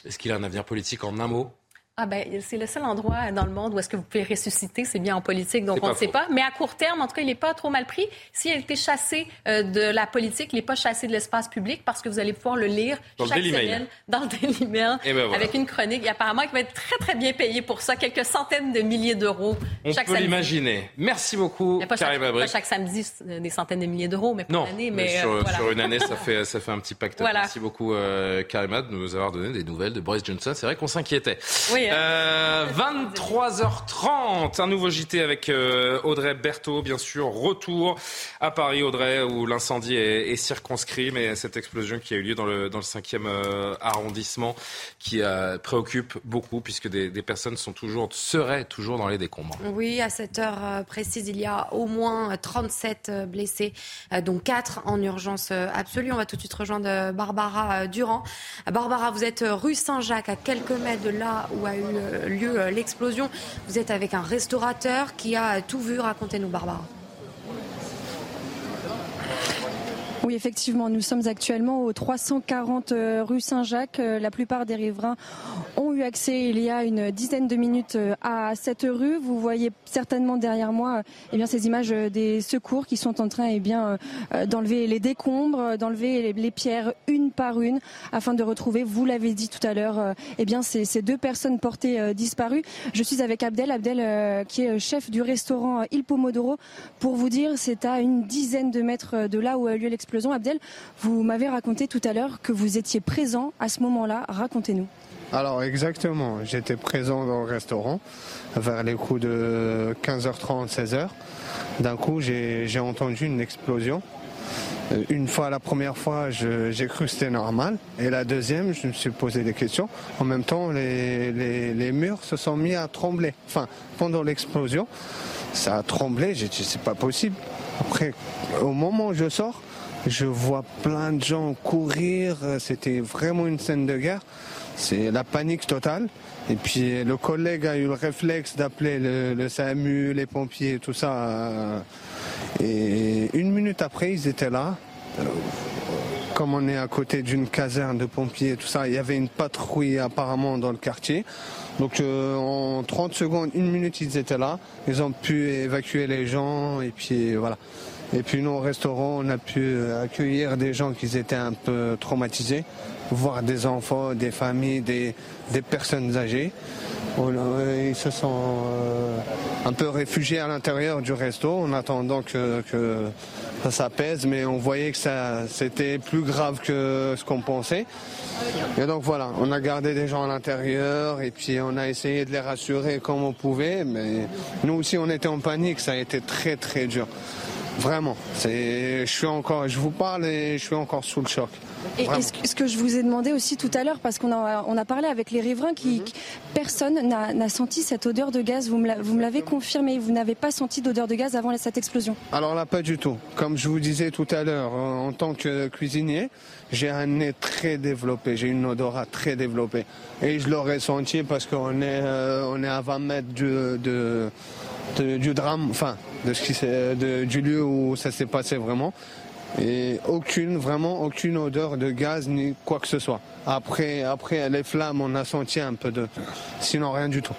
Est-ce qu'il a un avenir politique en un mot? Ah ben, c'est le seul endroit dans le monde où est-ce que vous pouvez ressusciter, c'est bien en politique, donc on ne sait pas. Mais à court terme, en tout cas, il n'est pas trop mal pris. S'il a été chassé euh, de la politique, il n'est pas chassé de l'espace public parce que vous allez pouvoir le lire dans chaque le semaine dans le Daily Mail ben voilà. avec une chronique. Et apparemment, il va être très très bien payé pour ça, quelques centaines de milliers d'euros on chaque peut samedi. l'imaginer. Merci beaucoup, Pas Karim chaque, pas chaque samedi euh, des centaines de milliers d'euros, mais pour l'année. mais Mais, sur, euh, voilà. sur une année, ça fait, ça fait un petit pacte. Voilà. Merci beaucoup, euh, Karima, de nous avoir donné des nouvelles de Boris Johnson. C'est vrai qu'on s'inquiétait. Oui. Euh, 23h30, un nouveau JT avec euh, Audrey Berthaud, bien sûr. Retour à Paris, Audrey, où l'incendie est, est circonscrit, mais cette explosion qui a eu lieu dans le, dans le 5e euh, arrondissement qui euh, préoccupe beaucoup, puisque des, des personnes sont toujours, seraient toujours dans les décombres. Oui, à cette heure euh, précise, il y a au moins 37 euh, blessés, euh, dont 4 en urgence euh, absolue. On va tout de suite rejoindre euh, Barbara euh, Durand. Euh, Barbara, vous êtes euh, rue Saint-Jacques, à quelques mètres de là où a eu euh, lieu euh, l'explosion. Vous êtes avec un restaurateur qui a tout vu. Racontez-nous, Barbara. Oui, effectivement, nous sommes actuellement au 340 euh, rue Saint-Jacques. Euh, La plupart des riverains ont eu accès il y a une dizaine de minutes euh, à cette rue. Vous voyez certainement derrière moi eh bien, ces images des secours qui sont en train eh bien, d'enlever les décombres, d'enlever les, pierres une par une afin de retrouver, vous l'avez dit tout à l'heure, eh bien, ces, ces deux personnes portées disparues. Je suis avec Abdel, Abdel qui est chef du restaurant Il Pomodoro. Pour vous dire, c'est à une dizaine de mètres de là où a eu lieu l'explosion. Abdel, vous m'avez raconté tout à l'heure que vous étiez présent à ce moment-là. Racontez-nous. Alors exactement, j'étais présent dans le restaurant vers les coups de 15h30, 16h. D'un coup, j'ai entendu une explosion. Euh, Une fois, la première fois, j'ai cru que c'était normal. Et la deuxième, je me suis posé des questions. En même temps, les, les- les murs se sont mis à trembler. Enfin, pendant l'explosion, ça a tremblé. J'ai dit, c'est pas possible. Après, au moment où je sors, je vois plein de gens courir. C'était vraiment une scène de guerre. C'est la panique totale. Et puis le collègue a eu le réflexe d'appeler le, SAMU, les pompiers, tout ça. euh, Et une minute après, ils étaient là. Euh, Comme on est à côté d'une caserne de pompiers, tout ça, il y avait une patrouille apparemment dans le quartier. Donc euh, en 30 secondes, une minute, ils étaient là. Ils ont pu évacuer les gens et puis voilà. Et puis nous au restaurant, on a pu accueillir des gens qui étaient un peu traumatisés, voir des enfants, des familles, des, personnes âgées. A- ils se sont euh, un peu réfugiés à l'intérieur du resto en attendant que, ça s'apaise, mais on voyait que c'était plus grave que ce qu'on pensait. Et donc voilà, on a gardé des gens à l'intérieur et puis on a essayé de les rassurer comme on pouvait, mais nous aussi on était en panique, ça a été très très dur. Vraiment, c'est, je suis encore, je vous parle et je suis encore sous le choc. Et, ce, que- ce que je vous ai demandé aussi tout à l'heure, parce qu'on a, on a parlé avec les riverains, qui, qui- personne n'a n'a senti cette odeur de gaz. Vous me l'a- vous me l'avez confirmé, vous n'avez pas senti d'odeur de gaz avant cette explosion. Alors là, pas du tout. Comme je vous disais tout à l'heure, euh, en tant que cuisinier, j'ai un nez très développé, j'ai une odorat très développée. Et je l'aurais senti parce qu'on est, euh, on est à 20 mètres du, de, du drame, enfin, de ce qui de- du lieu où ça s'est passé vraiment. Et aucune, vraiment aucune odeur de gaz ni quoi que ce soit. Après, après les flammes, on a senti un peu de... Sinon, rien du tout.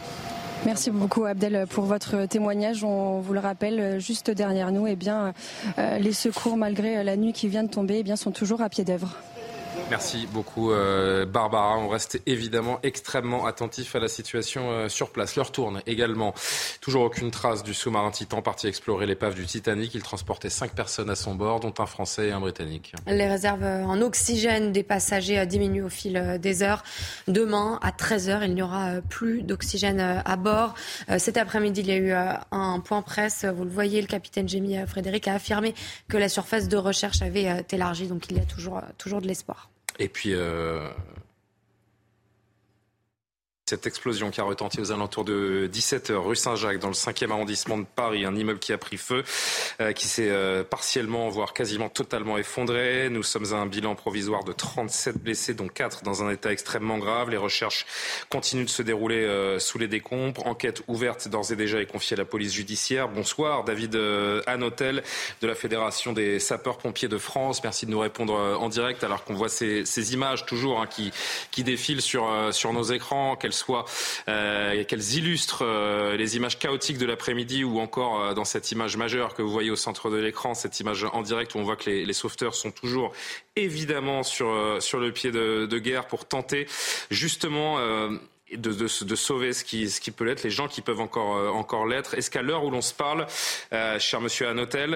Merci beaucoup Abdel pour votre témoignage. On vous le rappelle, juste derrière nous, eh bien, euh, les secours, malgré la nuit qui vient de tomber, eh sont toujours à pied d'œuvre. Merci beaucoup euh, Barbara. On reste évidemment extrêmement attentif à la situation euh, sur place. Leur tourne également. Toujours aucune trace du sous-marin Titan parti explorer l'épave du Titanic. Il transportait cinq personnes à son bord, dont un Français et un Britannique. Les réserves en oxygène des passagers diminuent au fil des heures. Demain, à 13h, il n'y aura plus d'oxygène à bord. Cet après-midi, il y a eu un point presse. Vous le voyez, le capitaine Jémy Frédéric a affirmé que la surface de recherche avait élargi. Donc il y a toujours, toujours de l'espoir. Et puis, euh, cette explosion qui a retenti aux alentours de 17h rue Saint-Jacques dans le 5e arrondissement de Paris, un immeuble qui a pris feu, euh, qui s'est euh, partiellement, voire quasiment totalement effondré. Nous sommes à un bilan provisoire de 37 blessés, dont 4 dans un état extrêmement grave. Les recherches continuent de se dérouler euh, sous les décombres. Enquête ouverte d'ores et déjà et confiée à la police judiciaire. Bonsoir, David Anotel de la Fédération des sapeurs-pompiers de France. Merci de nous répondre en direct alors qu'on voit ces, images toujours hein, qui, qui défilent sur, sur nos écrans, soit euh, qu'elles illustrent euh, les images chaotiques de l'après-midi ou encore euh, dans cette image majeure que vous voyez au centre de l'écran, cette image en direct où on voit que les, sauveteurs sont toujours évidemment sur, sur le pied de, guerre pour tenter justement de, de, sauver ce qui, ce qui peut l'être, les gens qui peuvent encore, encore l'être. Est-ce qu'à l'heure où l'on se parle, cher monsieur Anotel,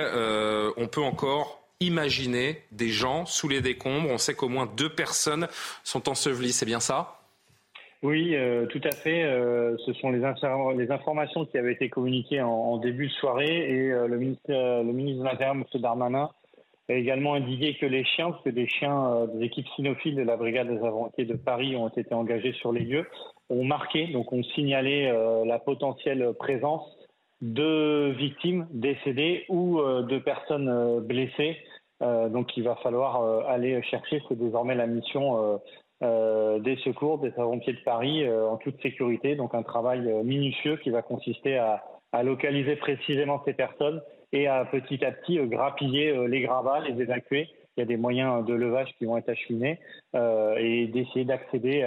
on peut encore imaginer des gens sous les décombres? On sait qu'au moins deux personnes sont ensevelies, c'est bien ça? Oui, euh, tout à fait. Euh, ce sont les, informations qui avaient été communiquées en, début de soirée et euh, le, ministre, le ministre de l'Intérieur, M. Darmanin, a également indiqué que les chiens, parce que des chiens des équipes cynophiles de la brigade des aventuriers de Paris ont été engagés sur les lieux, ont marqué, donc ont signalé la potentielle présence de victimes décédées ou de personnes blessées. donc il va falloir aller chercher, c'est désormais la mission euh, des secours, des pompiers de Paris euh, en toute sécurité. Donc un travail euh, minutieux qui va consister à, à, localiser précisément ces personnes et à petit à petit grappiller les gravats, les évacuer. Il y a des moyens de levage qui vont être acheminés et d'essayer d'accéder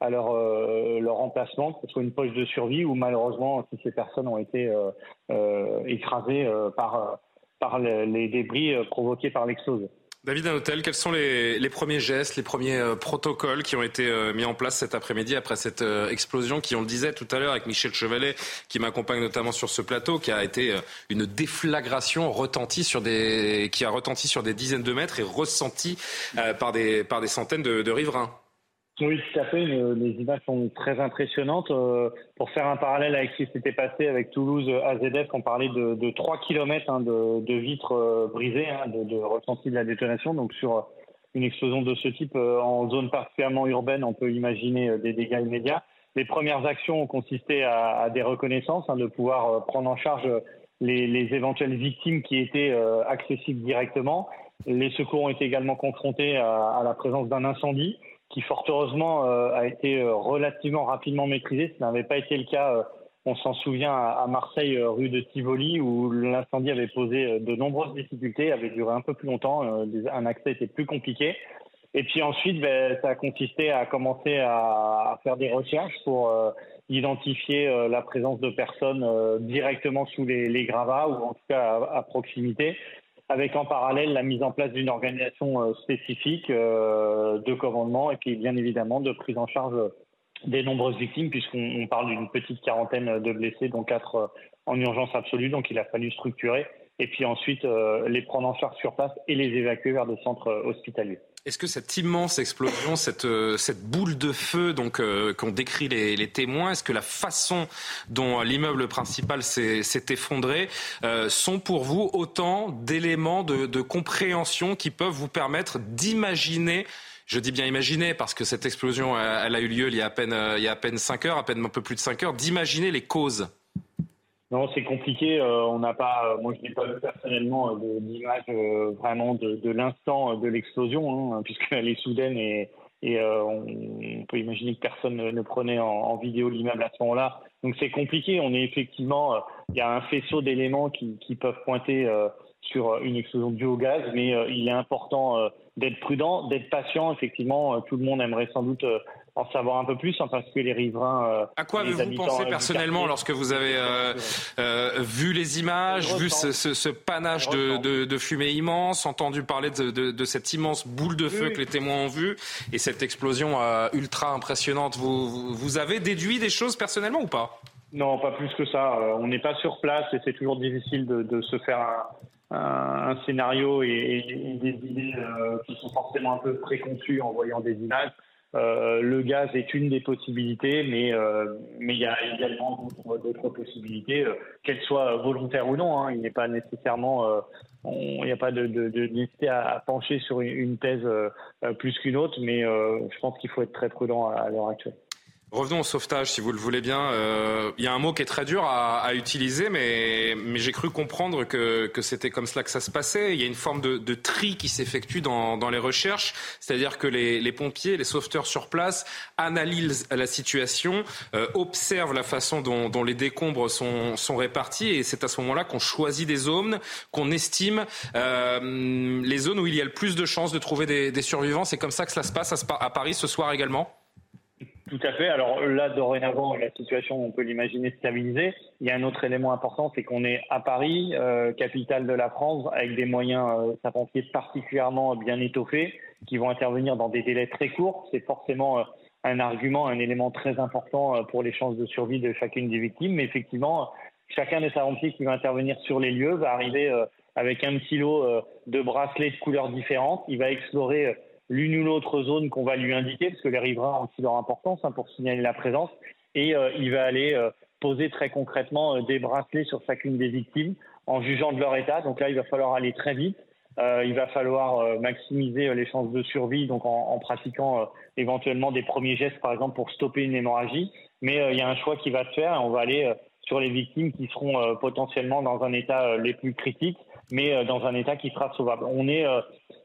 à leur, emplacement, que ce soit une poche de survie ou malheureusement si ces personnes ont été écrasées par, par les débris provoqués par l'explosion. David Hôtel, quels sont les, premiers gestes, les premiers euh, protocoles qui ont été euh, mis en place cet après-midi après cette euh, explosion qui, on le disait tout à l'heure avec Michel Chevalet, qui m'accompagne notamment sur ce plateau, qui a été une déflagration retentie sur des, qui a retenti sur des dizaines de mètres et ressentie par, des, par des centaines de riverains? Oui, tout à fait. Les images sont très impressionnantes. Euh, pour faire un parallèle avec ce qui s'était passé avec Toulouse AZF, on parlait de, de 3 km hein, de, vitres euh, brisées, hein, de, de, de la détonation. Donc sur une explosion de ce type euh, en zone particulièrement urbaine, on peut imaginer des dégâts immédiats. Les premières actions ont consisté à, des reconnaissances, hein, de pouvoir prendre en charge les, les, éventuelles victimes qui étaient accessibles directement. Les secours ont été également confrontés à la présence d'un incendie qui fort heureusement euh, a été euh, relativement rapidement maîtrisé. Ce n'avait pas été le cas, euh, on s'en souvient, à Marseille, rue de Tivoli, où l'incendie avait posé de nombreuses difficultés, avait duré un peu plus longtemps, un accès était plus compliqué. Et puis ensuite, ben, ça a consisté à commencer à, faire des recherches pour identifier la présence de personnes directement sous les, gravats ou en tout cas à proximité avec en parallèle la mise en place d'une organisation euh, spécifique euh, de commandement et puis bien évidemment de prise en charge des nombreuses victimes puisqu'on parle d'une petite quarantaine de blessés, dont quatre euh, en urgence absolue. Donc il a fallu structurer et puis ensuite les prendre en charge sur place et les évacuer vers des centres hospitaliers. Est-ce que cette immense explosion, cette, euh, cette boule de feu donc euh, qu'ont décrit les, témoins, est-ce que la façon dont l'immeuble principal s'est effondré euh, sont pour vous autant d'éléments de, de, compréhension qui peuvent vous permettre d'imaginer je dis bien imaginer parce que cette explosion elle a eu lieu il y a à peine il y a à peine cinq heures, à peine un peu plus de cinq heures, d'imaginer les causes? Non, c'est compliqué. Euh, on n'a pas, euh, moi je n'ai pas personnellement euh, d'image vraiment de, l'instant de l'explosion, hein, puisqu'elle est soudaine et, et on, peut imaginer que personne ne, prenait en, en vidéo l'immeuble à ce moment-là. Donc c'est compliqué. On est effectivement, il y a un faisceau d'éléments qui, qui, peuvent pointer sur une explosion due au gaz, mais il est important d'être prudent, d'être patient. Effectivement, tout le monde aimerait sans doute en savoir un peu plus, parce que les riverains. Euh, à quoi avez-vous pensé personnellement lorsque vous avez euh, euh, vu les images, vu ce, ce, ce panache de, de, de, fumée immense, entendu parler de, de, cette immense boule de feu que les témoins ont vue et cette explosion ultra impressionnante vous, vous avez déduit des choses personnellement ou pas? Non, pas plus que ça. on n'est pas sur place et c'est toujours difficile de, se faire un, un, scénario et, et, des idées qui sont forcément un peu préconçues en voyant des images. Euh, le gaz est une des possibilités, mais euh, mais il y a également d'autres possibilités, euh, qu'elles soient volontaires ou non. Hein. Il n'est pas nécessairement, il n'y a pas de, de, de à, pencher sur une, thèse plus qu'une autre, mais je pense qu'il faut être très prudent à l'heure actuelle. Revenons au sauvetage, si vous le voulez bien. Euh, il y a un mot qui est très dur à, à utiliser, mais, mais j'ai cru comprendre que, que c'était comme cela que ça se passait. Il y a une forme de, de tri qui s'effectue dans, dans les recherches, c'est-à-dire que les, les, pompiers, les sauveteurs sur place analysent la situation, euh, observent la façon dont, dont, les décombres sont, sont répartis, et c'est à ce moment-là qu'on choisit des zones, qu'on estime euh, les zones où il y a le plus de chances de trouver des, des survivants. C'est comme ça que cela se passe à, à Paris ce soir également? Tout à fait. Alors là, dorénavant, la situation, on peut l'imaginer stabilisée. Il y a un autre élément important, c'est qu'on est à Paris, euh, capitale de la France, avec des moyens euh, sapentiers particulièrement bien étoffés, qui vont intervenir dans des délais très courts. C'est forcément euh, un argument, un élément très important euh, pour les chances de survie de chacune des victimes. Mais effectivement, chacun des sapentiers qui va intervenir sur les lieux va arriver avec un petit lot de bracelets de couleurs différentes. Il va explorer l'une ou l'autre zone qu'on va lui indiquer, parce que les riverains ont aussi leur importance hein, pour signaler la présence, et euh, il va aller euh, poser très concrètement euh, des bracelets sur chacune des victimes en jugeant de leur état. Donc là, il va falloir aller très vite. il va falloir maximiser les chances de survie, donc en, en pratiquant éventuellement des premiers gestes, par exemple, pour stopper une hémorragie. Mais il y a un choix qui va se faire. On va aller sur les victimes qui seront potentiellement dans un état les plus critiques, mais dans un état qui sera sauvable. On est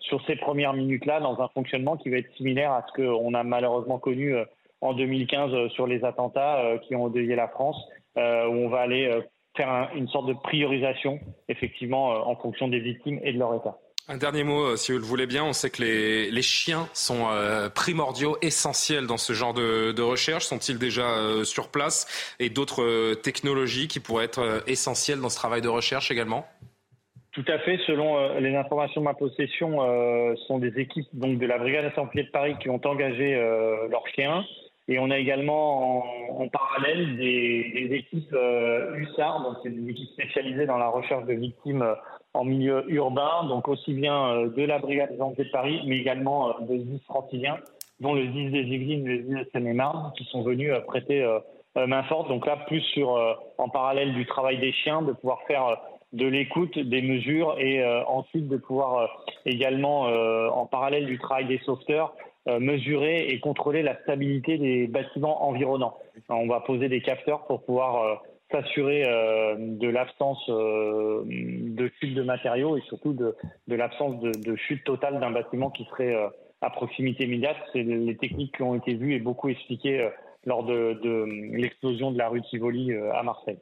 sur ces premières minutes-là dans un fonctionnement qui va être similaire à ce qu'on a malheureusement connu euh, en 2015 euh, sur les attentats euh, qui ont endeuillé la France, où on va aller faire une sorte de priorisation, effectivement, en fonction des victimes et de leur état. Un dernier mot, si vous le voulez bien. On sait que les, chiens sont primordiaux, essentiels dans ce genre de, recherche. Sont-ils déjà sur place? Et d'autres technologies qui pourraient être essentielles dans ce travail de recherche également? Tout à fait. Selon euh, les informations de ma possession, euh, sont des équipes donc de la brigade assemblée de Paris qui ont engagé euh, leurs chiens. Et on a également en, parallèle des, des équipes euh, USAR, donc c'est des équipes spécialisées dans la recherche de victimes en milieu urbain, donc aussi bien de la brigade assemblée de Paris, mais également de 10 franciliens, dont le 10 des Yvelines le 10 de Seine-et-Marne, qui sont venus prêter main forte. Donc là, plus sur en parallèle du travail des chiens, de pouvoir faire de l'écoute des mesures et euh, ensuite de pouvoir euh, également, euh, en parallèle du travail des sauveteurs, mesurer et contrôler la stabilité des bâtiments environnants. On va poser des capteurs pour pouvoir s'assurer de l'absence de chute de matériaux et surtout de, l'absence de, chute totale d'un bâtiment qui serait à proximité immédiate. C'est les techniques qui ont été vues et beaucoup expliquées lors de l'explosion de la rue Tivoli à Marseille.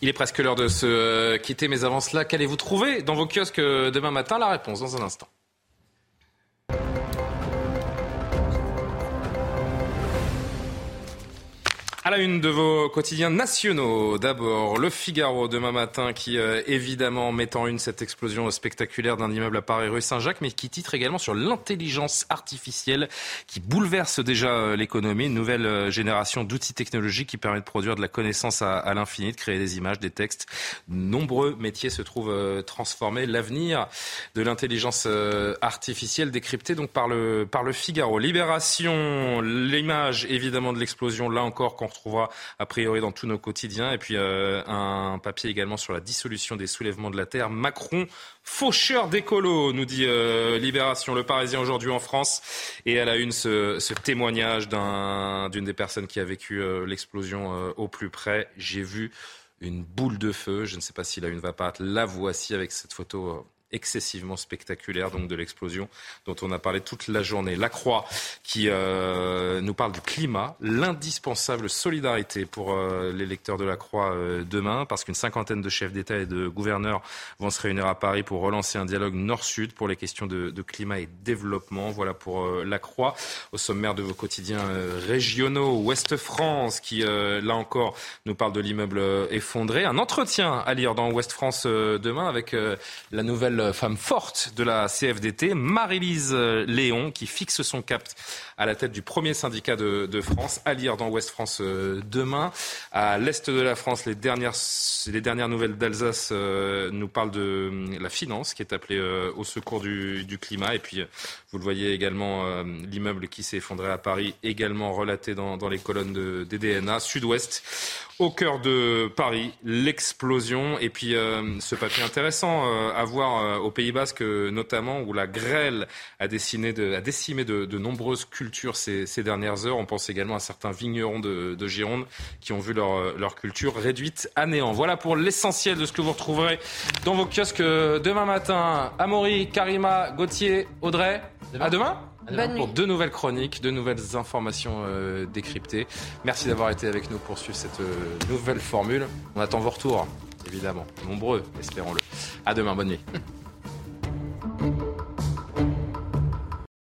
Il est presque l'heure de se euh, quitter, mais avant cela, qu'allez-vous trouver dans vos kiosques euh, demain matin? La réponse dans un instant. À la une de vos quotidiens nationaux, d'abord le Figaro demain matin qui euh, évidemment met en une cette explosion spectaculaire d'un immeuble à Paris rue Saint-Jacques, mais qui titre également sur l'intelligence artificielle qui bouleverse déjà euh, l'économie, une nouvelle euh, génération d'outils technologiques qui permet de produire de la connaissance à, l'infini, de créer des images, des textes. Nombreux métiers se trouvent transformés. L'avenir de l'intelligence artificielle décrypté donc par le, par le Figaro. Libération, l'image évidemment de l'explosion, là encore retrouvera a priori dans tous nos quotidiens. Et puis euh, un papier également sur la dissolution des soulèvements de la terre. Macron, faucheur d'écolo, nous dit euh, Libération, le Parisien aujourd'hui en France. Et elle a une ce, ce témoignage d'une des personnes qui a vécu euh, l'explosion au plus près. J'ai vu une boule de feu. Je ne sais pas si la une va pas. La voici avec cette photo excessivement spectaculaire donc de l'explosion dont on a parlé toute la journée. La Croix qui euh, nous parle du climat, l'indispensable solidarité pour euh, les lecteurs de la Croix euh, demain, parce qu'une cinquantaine de chefs d'État et de gouverneurs vont se réunir à Paris pour relancer un dialogue nord-sud pour les questions de, de, climat et développement. Voilà pour la Croix. Au sommaire de vos quotidiens régionaux, Ouest France qui là encore nous parle de l'immeuble effondré. Un entretien à lire dans Ouest France demain avec la nouvelle femme forte de la CFDT, Marie-Lise Léon, qui fixe son cap à la tête du premier syndicat de, de France, à lire dans Ouest France euh, demain. À l'est de la France, les dernières, les dernières nouvelles d'Alsace euh, nous parlent de euh, la finance qui est appelée au secours du, du, climat. Et puis, vous le voyez également, l'immeuble qui s'est effondré à Paris, également relaté dans, les colonnes de, des DNA. Sud-Ouest, au cœur de Paris, l'explosion. Et puis, ce papier intéressant à voir au Pays Basque, notamment, où la grêle a, de, décimé de, nombreuses cultures ces, dernières heures. On pense également à certains vignerons de, de Gironde qui ont vu leur, leur, culture réduite à néant. Voilà pour l'essentiel de ce que vous retrouverez dans vos kiosques demain matin. Amaury, Karima, Gauthier, Audrey. Demain. À, demain pour de nouvelles chroniques, de nouvelles informations euh, décryptées. Merci d'avoir été avec nous pour suivre cette euh, nouvelle formule. On attend vos retours, évidemment, nombreux, espérons-le. À demain, bonne nuit.